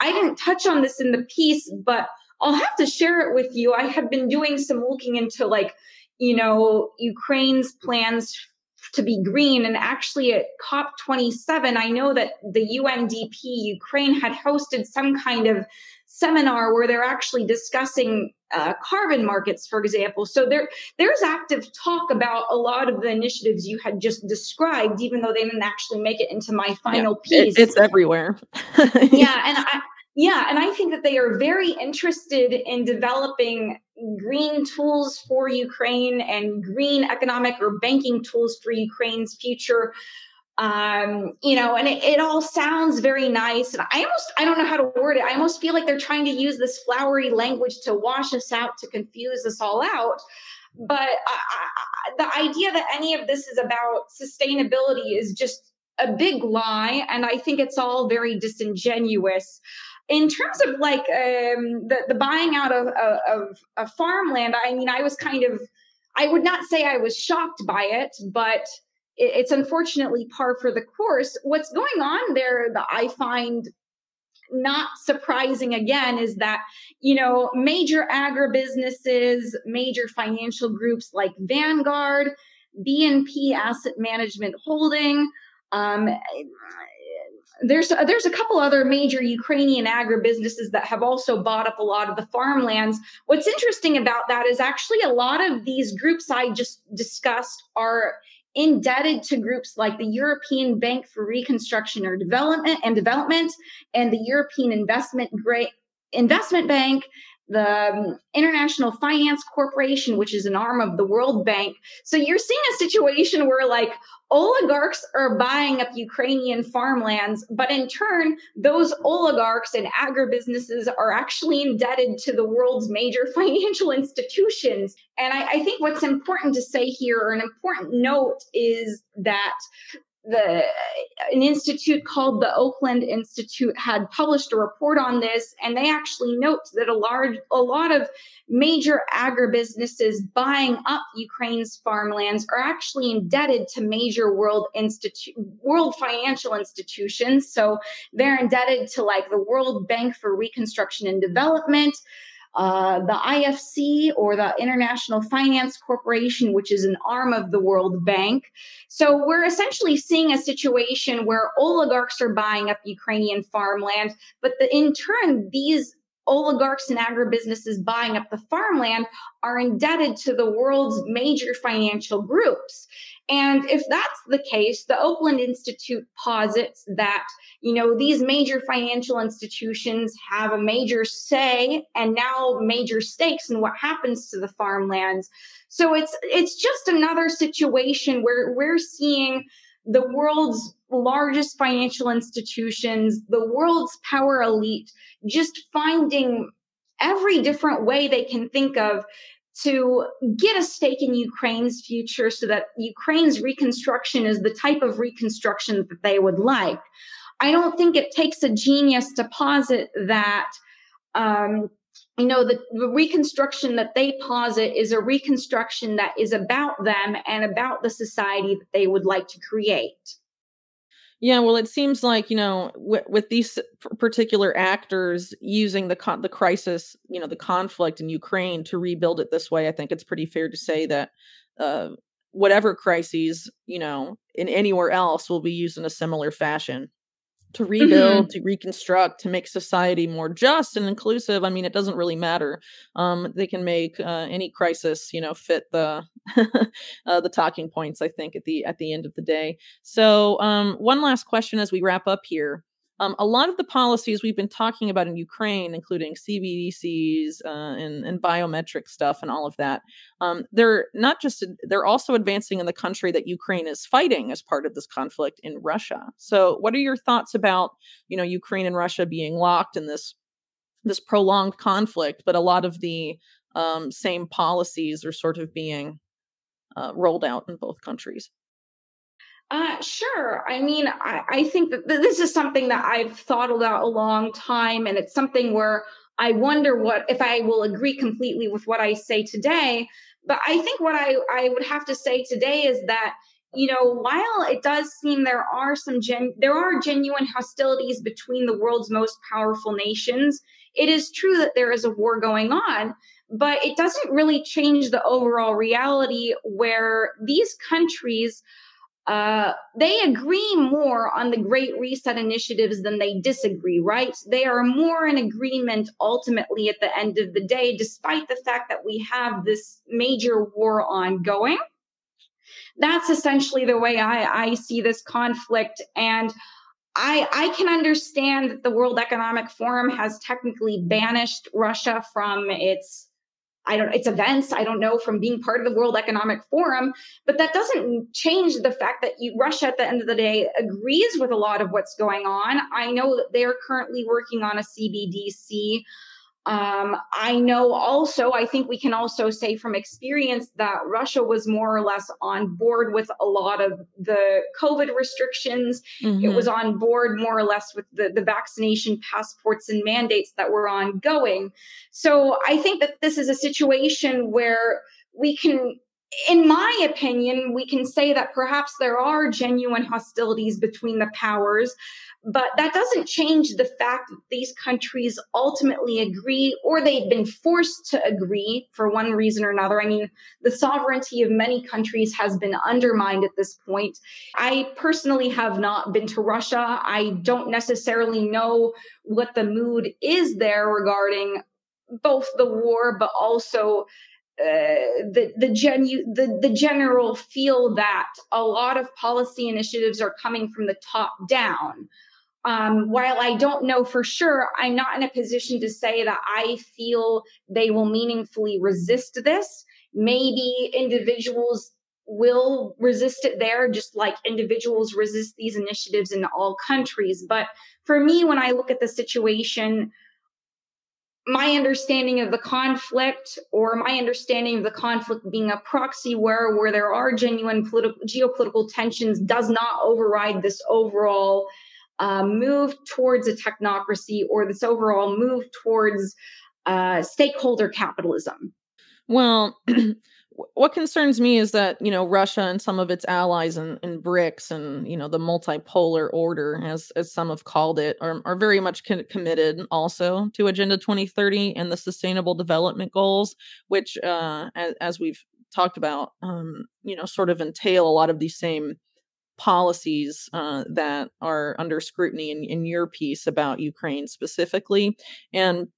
I didn't touch on this in the piece, but I'll have to share it with you. I have been doing some looking into like, you know, Ukraine's plans to be green. And actually, at COP27, I know that the UNDP Ukraine had hosted some kind of seminar where they're actually discussing uh, carbon markets, for example. So there, there's active talk about a lot of the initiatives you had just described, even though they didn't actually make it into my final yeah, piece. It, it's everywhere. yeah, and I, yeah, and I think that they are very interested in developing green tools for Ukraine and green economic or banking tools for Ukraine's future. Um you know and it, it, all sounds very nice. And i almost i don't know how to word it. I almost feel like they're trying to use this flowery language to wash us out to confuse us all out. But I, I, the idea that any of this is about sustainability is just a big lie. And i think it's all very disingenuous in terms of like um the, the buying out of, of, of farmland i mean i was kind of i would not say i was shocked by it but it's unfortunately par for the course. What's going on there that I find not surprising again is that you know major agribusinesses major financial groups like vanguard bnp asset management holding um, there's there's a couple other major Ukrainian agribusinesses that have also bought up a lot of the farmlands. What's interesting about that is actually a lot of these groups I just discussed are indebted to groups like the European Bank for Reconstruction or Development and Development and the European Investment Investment Bank, the um, International Finance Corporation, which is an arm of the World Bank. So you're seeing a situation where like oligarchs are buying up Ukrainian farmlands, but in turn, those oligarchs and agribusinesses are actually indebted to the world's major financial institutions. And I, I think what's important to say here, or an important note, is that the an institute called the Oakland Institute had published a report on this, and they actually note that a large a lot of major agribusinesses buying up Ukraine's farmlands are actually indebted to major world institute world financial institutions. So they're indebted to like the World Bank for Reconstruction and Development, uh, the IFC or the International Finance Corporation, which is an arm of the World Bank. So we're essentially seeing a situation where oligarchs are buying up Ukrainian farmland, but the, in turn, these oligarchs and agribusinesses buying up the farmland are indebted to the world's major financial groups. And if that's the case, the Oakland Institute posits that, you know, these major financial institutions have a major say and now major stakes in what happens to the farmlands. So it's it's just another situation where we're seeing the world's largest financial institutions, the world's power elite, just finding every different way they can think of to get a stake in Ukraine's future so that Ukraine's reconstruction is the type of reconstruction that they would like. I don't think it takes a genius to posit that. Um, you know, the, the reconstruction that they posit is a reconstruction that is about them and about the society that they would like to create. Yeah, well, it seems like you know, with these particular actors using the con- the crisis, you know, the conflict in Ukraine to rebuild it this way, I think it's pretty fair to say that uh, whatever crises, you know, in anywhere else will be used in a similar fashion to rebuild, mm-hmm. to reconstruct, to make society more just and inclusive. I mean, it doesn't really matter. Um, they can make uh, any crisis, you know, fit the uh, the talking points. I think at the at the end of the day. So, um, one last question as we wrap up here. Um, a lot of the policies we've been talking about in Ukraine, including CBDCs uh, and, and, biometric stuff and all of that, um, they're not just they're also advancing in the country that Ukraine is fighting as part of this conflict in Russia. So, what are your thoughts about you know Ukraine and Russia being locked in this this prolonged conflict, but a lot of the um, same policies are sort of being uh, rolled out in both countries? Uh, sure. I mean, I, I think that this is something that I've thought about a long time, and it's something where I wonder what if I will agree completely with what I say today. But I think what I, I would have to say today is that you know, while it does seem there are some gen, there are genuine hostilities between the world's most powerful nations, it is true that there is a war going on, but it doesn't really change the overall reality where these countries uh, they agree more on the Great Reset initiatives than they disagree, right? They are more in agreement ultimately at the end of the day, despite the fact that we have this major war ongoing. That's essentially the way I, I see this conflict. And I, I can understand that the World Economic Forum has technically banished Russia from its I don't its events, I don't know, from being part of the World Economic Forum, but that doesn't change the fact that you, Russia at the end of the day agrees with a lot of what's going on. I know that they're currently working on a CBDC. Um, I know also, I think we can also say from experience that Russia was more or less on board with a lot of the COVID restrictions. Mm-hmm. It was on board more or less with the, the vaccination passports and mandates that were ongoing. So I think that this is a situation where we can in my opinion, we can say that perhaps there are genuine hostilities between the powers, but that doesn't change the fact that these countries ultimately agree or they've been forced to agree for one reason or another. I mean, the sovereignty of many countries has been undermined at this point. I personally have not been to Russia. I don't necessarily know what the mood is there regarding both the war, but also uh, the the genu the the general feel that a lot of policy initiatives are coming from the top down. Um, while I don't know for sure, I'm not in a position to say that I feel they will meaningfully resist this. Maybe individuals will resist it there, just like individuals resist these initiatives in all countries. But for me, when I look at the situation, my understanding of the conflict or my understanding of the conflict being a proxy war where there are genuine political geopolitical tensions does not override this overall uh, move towards a technocracy or this overall move towards uh, stakeholder capitalism. Well what concerns me is that you know Russia and some of its allies and, and BRICS and you know the multipolar order, as as some have called it, are are very much con- committed also to Agenda 2030 and the Sustainable Development Goals, which, uh, as, as we've talked about, um, you know, sort of entail a lot of these same policies uh, that are under scrutiny in, in your piece about Ukraine specifically, and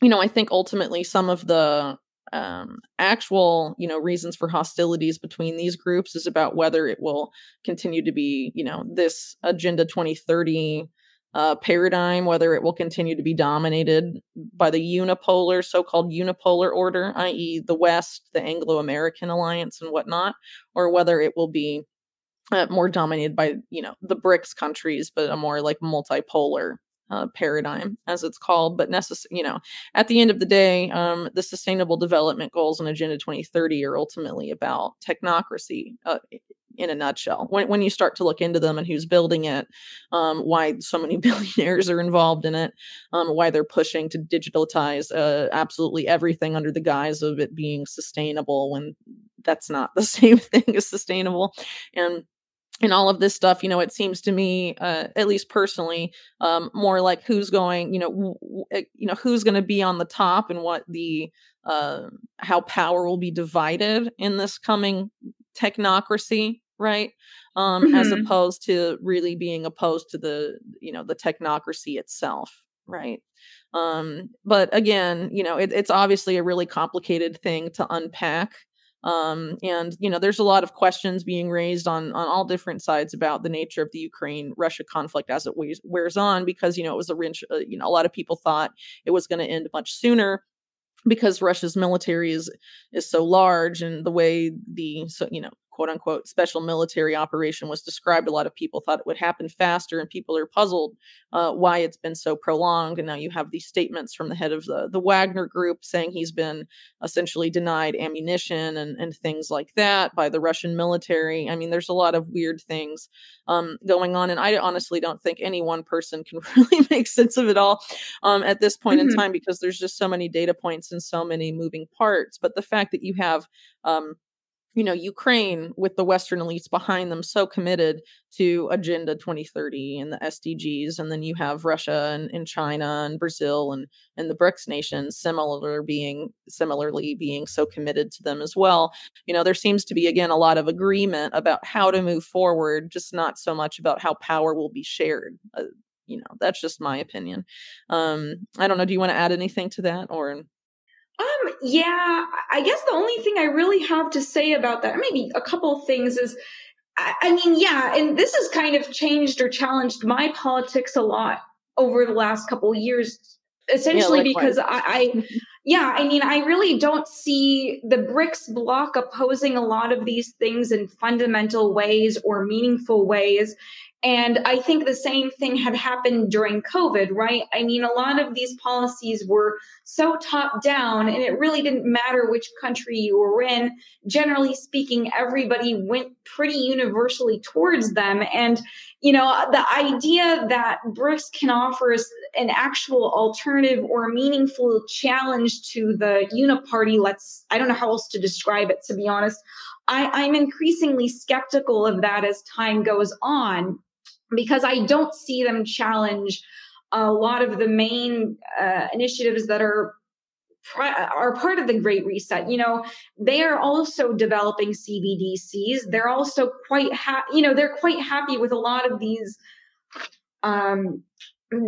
you know, I think ultimately some of the um, actual you know reasons for hostilities between these groups is about whether it will continue to be you know this agenda 2030 uh, paradigm whether it will continue to be dominated by the unipolar so-called unipolar order i.e the west the anglo-american alliance and whatnot or whether it will be uh, more dominated by you know the brics countries but a more like multipolar uh, paradigm, as it's called. But necess- you know, at the end of the day, um, the Sustainable Development Goals and Agenda 2030 are ultimately about technocracy. Uh, in a nutshell, when, when you start to look into them and who's building it, um, why so many billionaires are involved in it, um, why they're pushing to digitalize uh, absolutely everything under the guise of it being sustainable when that's not the same thing as sustainable. And and all of this stuff you know it seems to me uh, at least personally um, more like who's going you know w- eh, you know who's going to be on the top and what the uh, how power will be divided in this coming technocracy right um, mm-hmm. as opposed to really being opposed to the you know the technocracy itself right um, but again you know it, it's obviously a really complicated thing to unpack um, and you know there's a lot of questions being raised on on all different sides about the nature of the ukraine russia conflict as it wears, wears on because you know it was a wrench uh, you know a lot of people thought it was going to end much sooner because russia's military is is so large and the way the so you know quote unquote special military operation was described, a lot of people thought it would happen faster, and people are puzzled uh, why it's been so prolonged. And now you have these statements from the head of the, the Wagner group saying he's been essentially denied ammunition and, and things like that by the Russian military. I mean, there's a lot of weird things um, going on, and I honestly don't think any one person can really make sense of it all um, at this point mm-hmm. in time because there's just so many data points and so many moving parts. But the fact that you have um, you know Ukraine with the Western elites behind them, so committed to Agenda 2030 and the SDGs, and then you have Russia and, and China and Brazil and and the BRICS nations similar being similarly being so committed to them as well. You know, there seems to be again a lot of agreement about how to move forward, just not so much about how power will be shared. Uh, you know, that's just my opinion. Um, I don't know. Do you want to add anything to that, or? Um, yeah, I guess the only thing I really have to say about that, maybe a couple of things, is I, I mean, yeah, and this has kind of changed or challenged my politics a lot over the last couple of years, essentially yeah, because I, I yeah, I mean, I really don't see the BRICS bloc opposing a lot of these things in fundamental ways or meaningful ways. And I think the same thing had happened during COVID, right? I mean, a lot of these policies were so top down, and it really didn't matter which country you were in. Generally speaking, everybody went pretty universally towards them. And, you know, the idea that BRICS can offer us an actual alternative or meaningful challenge to the uniparty, let's, I don't know how else to describe it, to be honest. I, I'm increasingly skeptical of that as time goes on because I don't see them challenge a lot of the main uh, initiatives that are are part of the Great Reset. You know, they are also developing CBDCs. They're also quite happy. You know, they're quite happy with a lot of these um,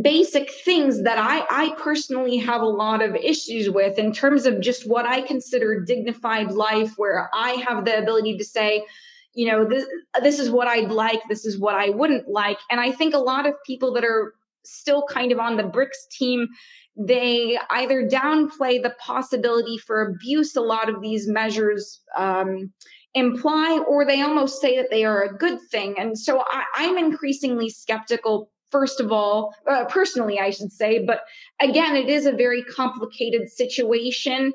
basic things that I, I personally have a lot of issues with in terms of just what I consider dignified life, where I have the ability to say, you know this this is what i'd like this is what i wouldn't like. And i think a lot of people that are still kind of on the BRICS team they either downplay the possibility for abuse a lot of these measures um, imply or they almost say that they are a good thing. And so I, i'm increasingly skeptical first of all uh, personally i should say but again it is a very complicated situation.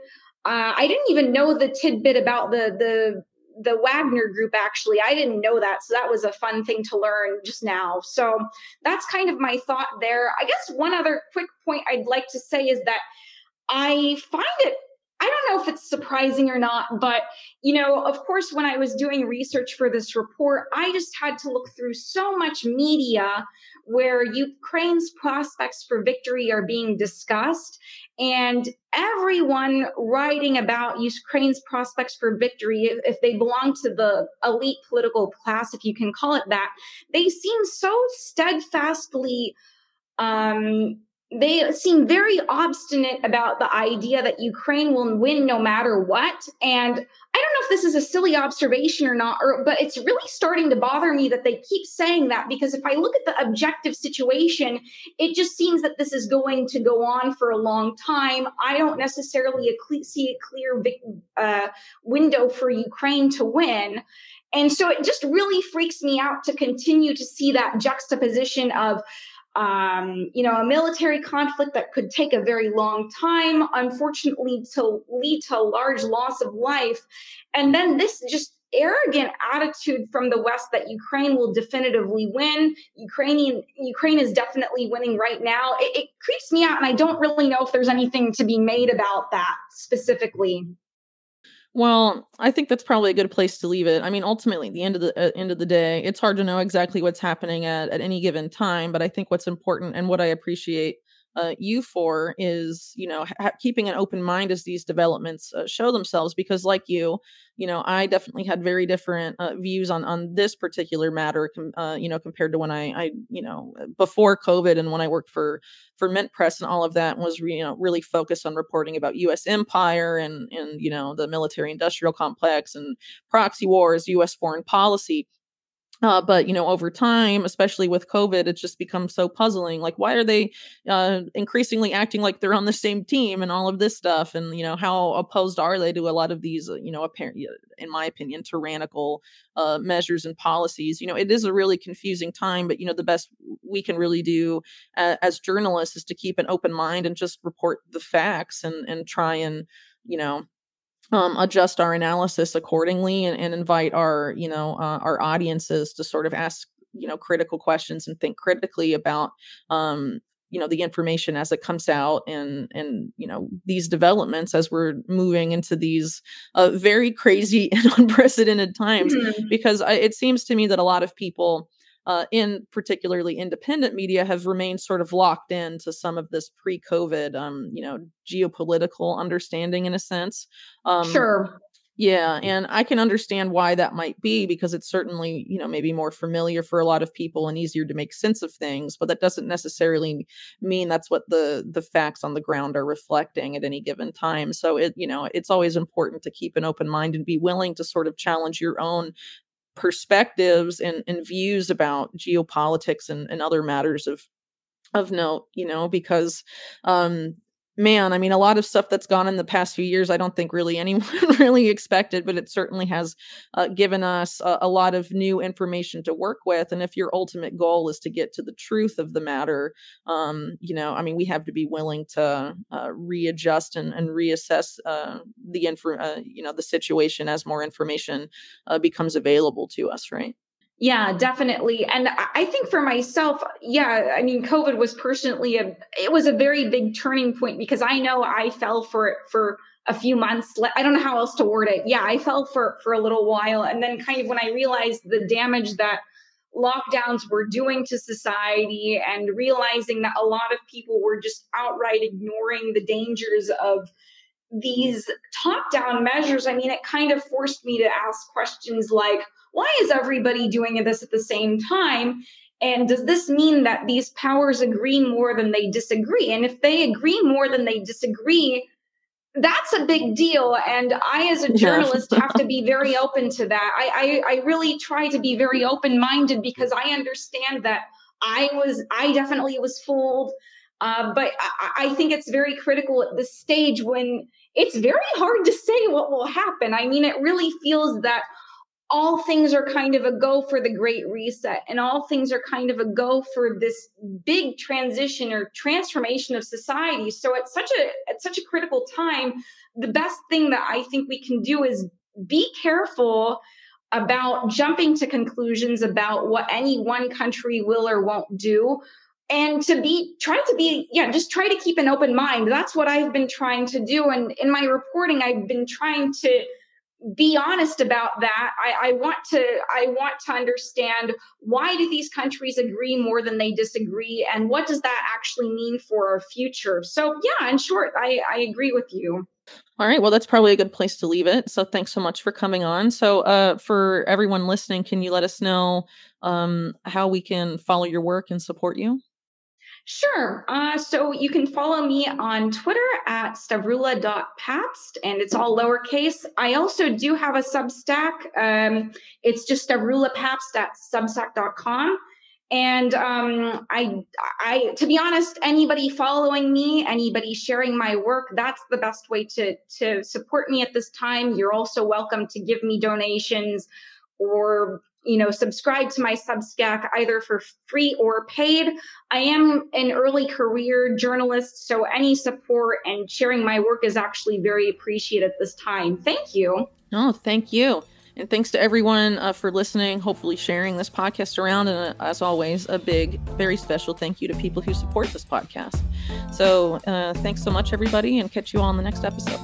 Uh, I didn't even know the tidbit about the the the Wagner group actually. I didn't know that. So that was a fun thing to learn just now. So that's kind of my thought there. I guess one other quick point I'd like to say is that I find it I don't know if it's surprising or not, but you know, of course, when I was doing research for this report, I just had to look through so much media where Ukraine's prospects for victory are being discussed. And everyone writing about Ukraine's prospects for victory, if, they belong to the elite political class, if you can call it that, they seem so steadfastly um, they seem very obstinate about the idea that Ukraine will win no matter what. And I don't know if this is a silly observation or not, or, but it's really starting to bother me that they keep saying that because if I look at the objective situation, it just seems that this is going to go on for a long time. I don't necessarily see a clear uh, window for Ukraine to win. And so it just really freaks me out to continue to see that juxtaposition of um, you know, a military conflict that could take a very long time, unfortunately, to lead to large loss of life. And then this just arrogant attitude from the West that Ukraine will definitively win. Ukrainian Ukraine is definitely winning right now. It, it creeps me out, and I don't really know if there's anything to be made about that specifically. Well, I think that's probably a good place to leave it. I mean, ultimately, at the end of the uh, end of the day, it's hard to know exactly what's happening at at any given time. But I think what's important and what I appreciate uh, you for is you know ha- keeping an open mind as these developments uh, show themselves because like you you know i definitely had very different uh, views on on this particular matter com- uh, you know compared to when i i you know before covid and when i worked for for MintPress and all of that was you know really focused on reporting about us empire and and you know the military industrial complex and proxy wars us foreign policy uh, but you know, over time, especially with COVID, it's just become so puzzling. Like, why are they uh, increasingly acting like they're on the same team and all of this stuff? And you know, how opposed are they to a lot of these, uh, you know, apparent, in my opinion, tyrannical uh, measures and policies? You know, it is a really confusing time. But you know, the best we can really do uh, as journalists is to keep an open mind and just report the facts and and try and you know um, adjust our analysis accordingly and, and invite our you know uh, our audiences to sort of ask you know critical questions and think critically about um, you know the information as it comes out and and you know these developments as we're moving into these uh, very crazy and unprecedented times mm-hmm. because I, it seems to me that a lot of people uh, in particularly independent media have remained sort of locked into some of this pre-COVID, um, you know, geopolitical understanding in a sense. Um, sure. Yeah, and I can understand why that might be because it's certainly, you know, maybe more familiar for a lot of people and easier to make sense of things, but that doesn't necessarily mean that's what the the facts on the ground are reflecting at any given time. So it, you know, it's always important to keep an open mind and be willing to sort of challenge your own perspectives and, and views about geopolitics and, and other matters of of note you know because um man, I mean, a lot of stuff that's gone in the past few years, I don't think really anyone really expected, but it certainly has uh, given us a, a, lot of new information to work with. And if your ultimate goal is to get to the truth of the matter, um, you know, I mean, we have to be willing to uh, readjust and, and reassess uh, the info, uh, you know, the situation as more information uh, becomes available to us, right? Yeah, definitely. And I think for myself, yeah, I mean, COVID was personally a, it was a very big turning point because I know I fell for it for a few months. I don't know how else to word it. Yeah, I fell for for a little while. And then kind of when I realized the damage that lockdowns were doing to society and realizing that a lot of people were just outright ignoring the dangers of these top down measures, I mean, it kind of forced me to ask questions like, why is everybody doing this at the same time? And does this mean that these powers agree more than they disagree? And if they agree more than they disagree, that's a big deal. And I, as a journalist, have to be very open to that. I, I, I really try to be very open minded because I understand that I was, I definitely was fooled. Uh, but I, I think it's very critical at this stage when it's very hard to say what will happen. I mean, it really feels that all things are kind of a go for the great reset and all things are kind of a go for this big transition or transformation of society. So at such a at such a critical time the best thing that i think we can do is be careful about jumping to conclusions about what any one country will or won't do and to be try to be yeah just try to keep an open mind. That's what i've been trying to do and in my reporting i've been trying to be honest about that. I, I, want to I want to understand why do these countries agree more than they disagree, and what does that actually mean for our future? So yeah, in short, I, I agree with you. All right, well, that's probably a good place to leave it. So thanks so much for coming on. So uh, for everyone listening, can you let us know um, how we can follow your work and support you? Sure. Uh, so you can follow me on Twitter at stavroula.pabst, and it's all lowercase. I also do have a Substack. Um, it's just stavroulapabst at substack.com. And um, I, I, to be honest, anybody following me, anybody sharing my work, that's the best way to to support me at this time. You're also welcome to give me donations or you know, subscribe to my Substack either for free or paid. I am an early career journalist, so any support and sharing my work is actually very appreciated at this time. Thank you. Oh, thank you. And thanks to everyone uh, for listening, hopefully sharing this podcast around. And uh, as always, a big, very special thank you to people who support this podcast. So uh, thanks so much, everybody, and catch you all in the next episode.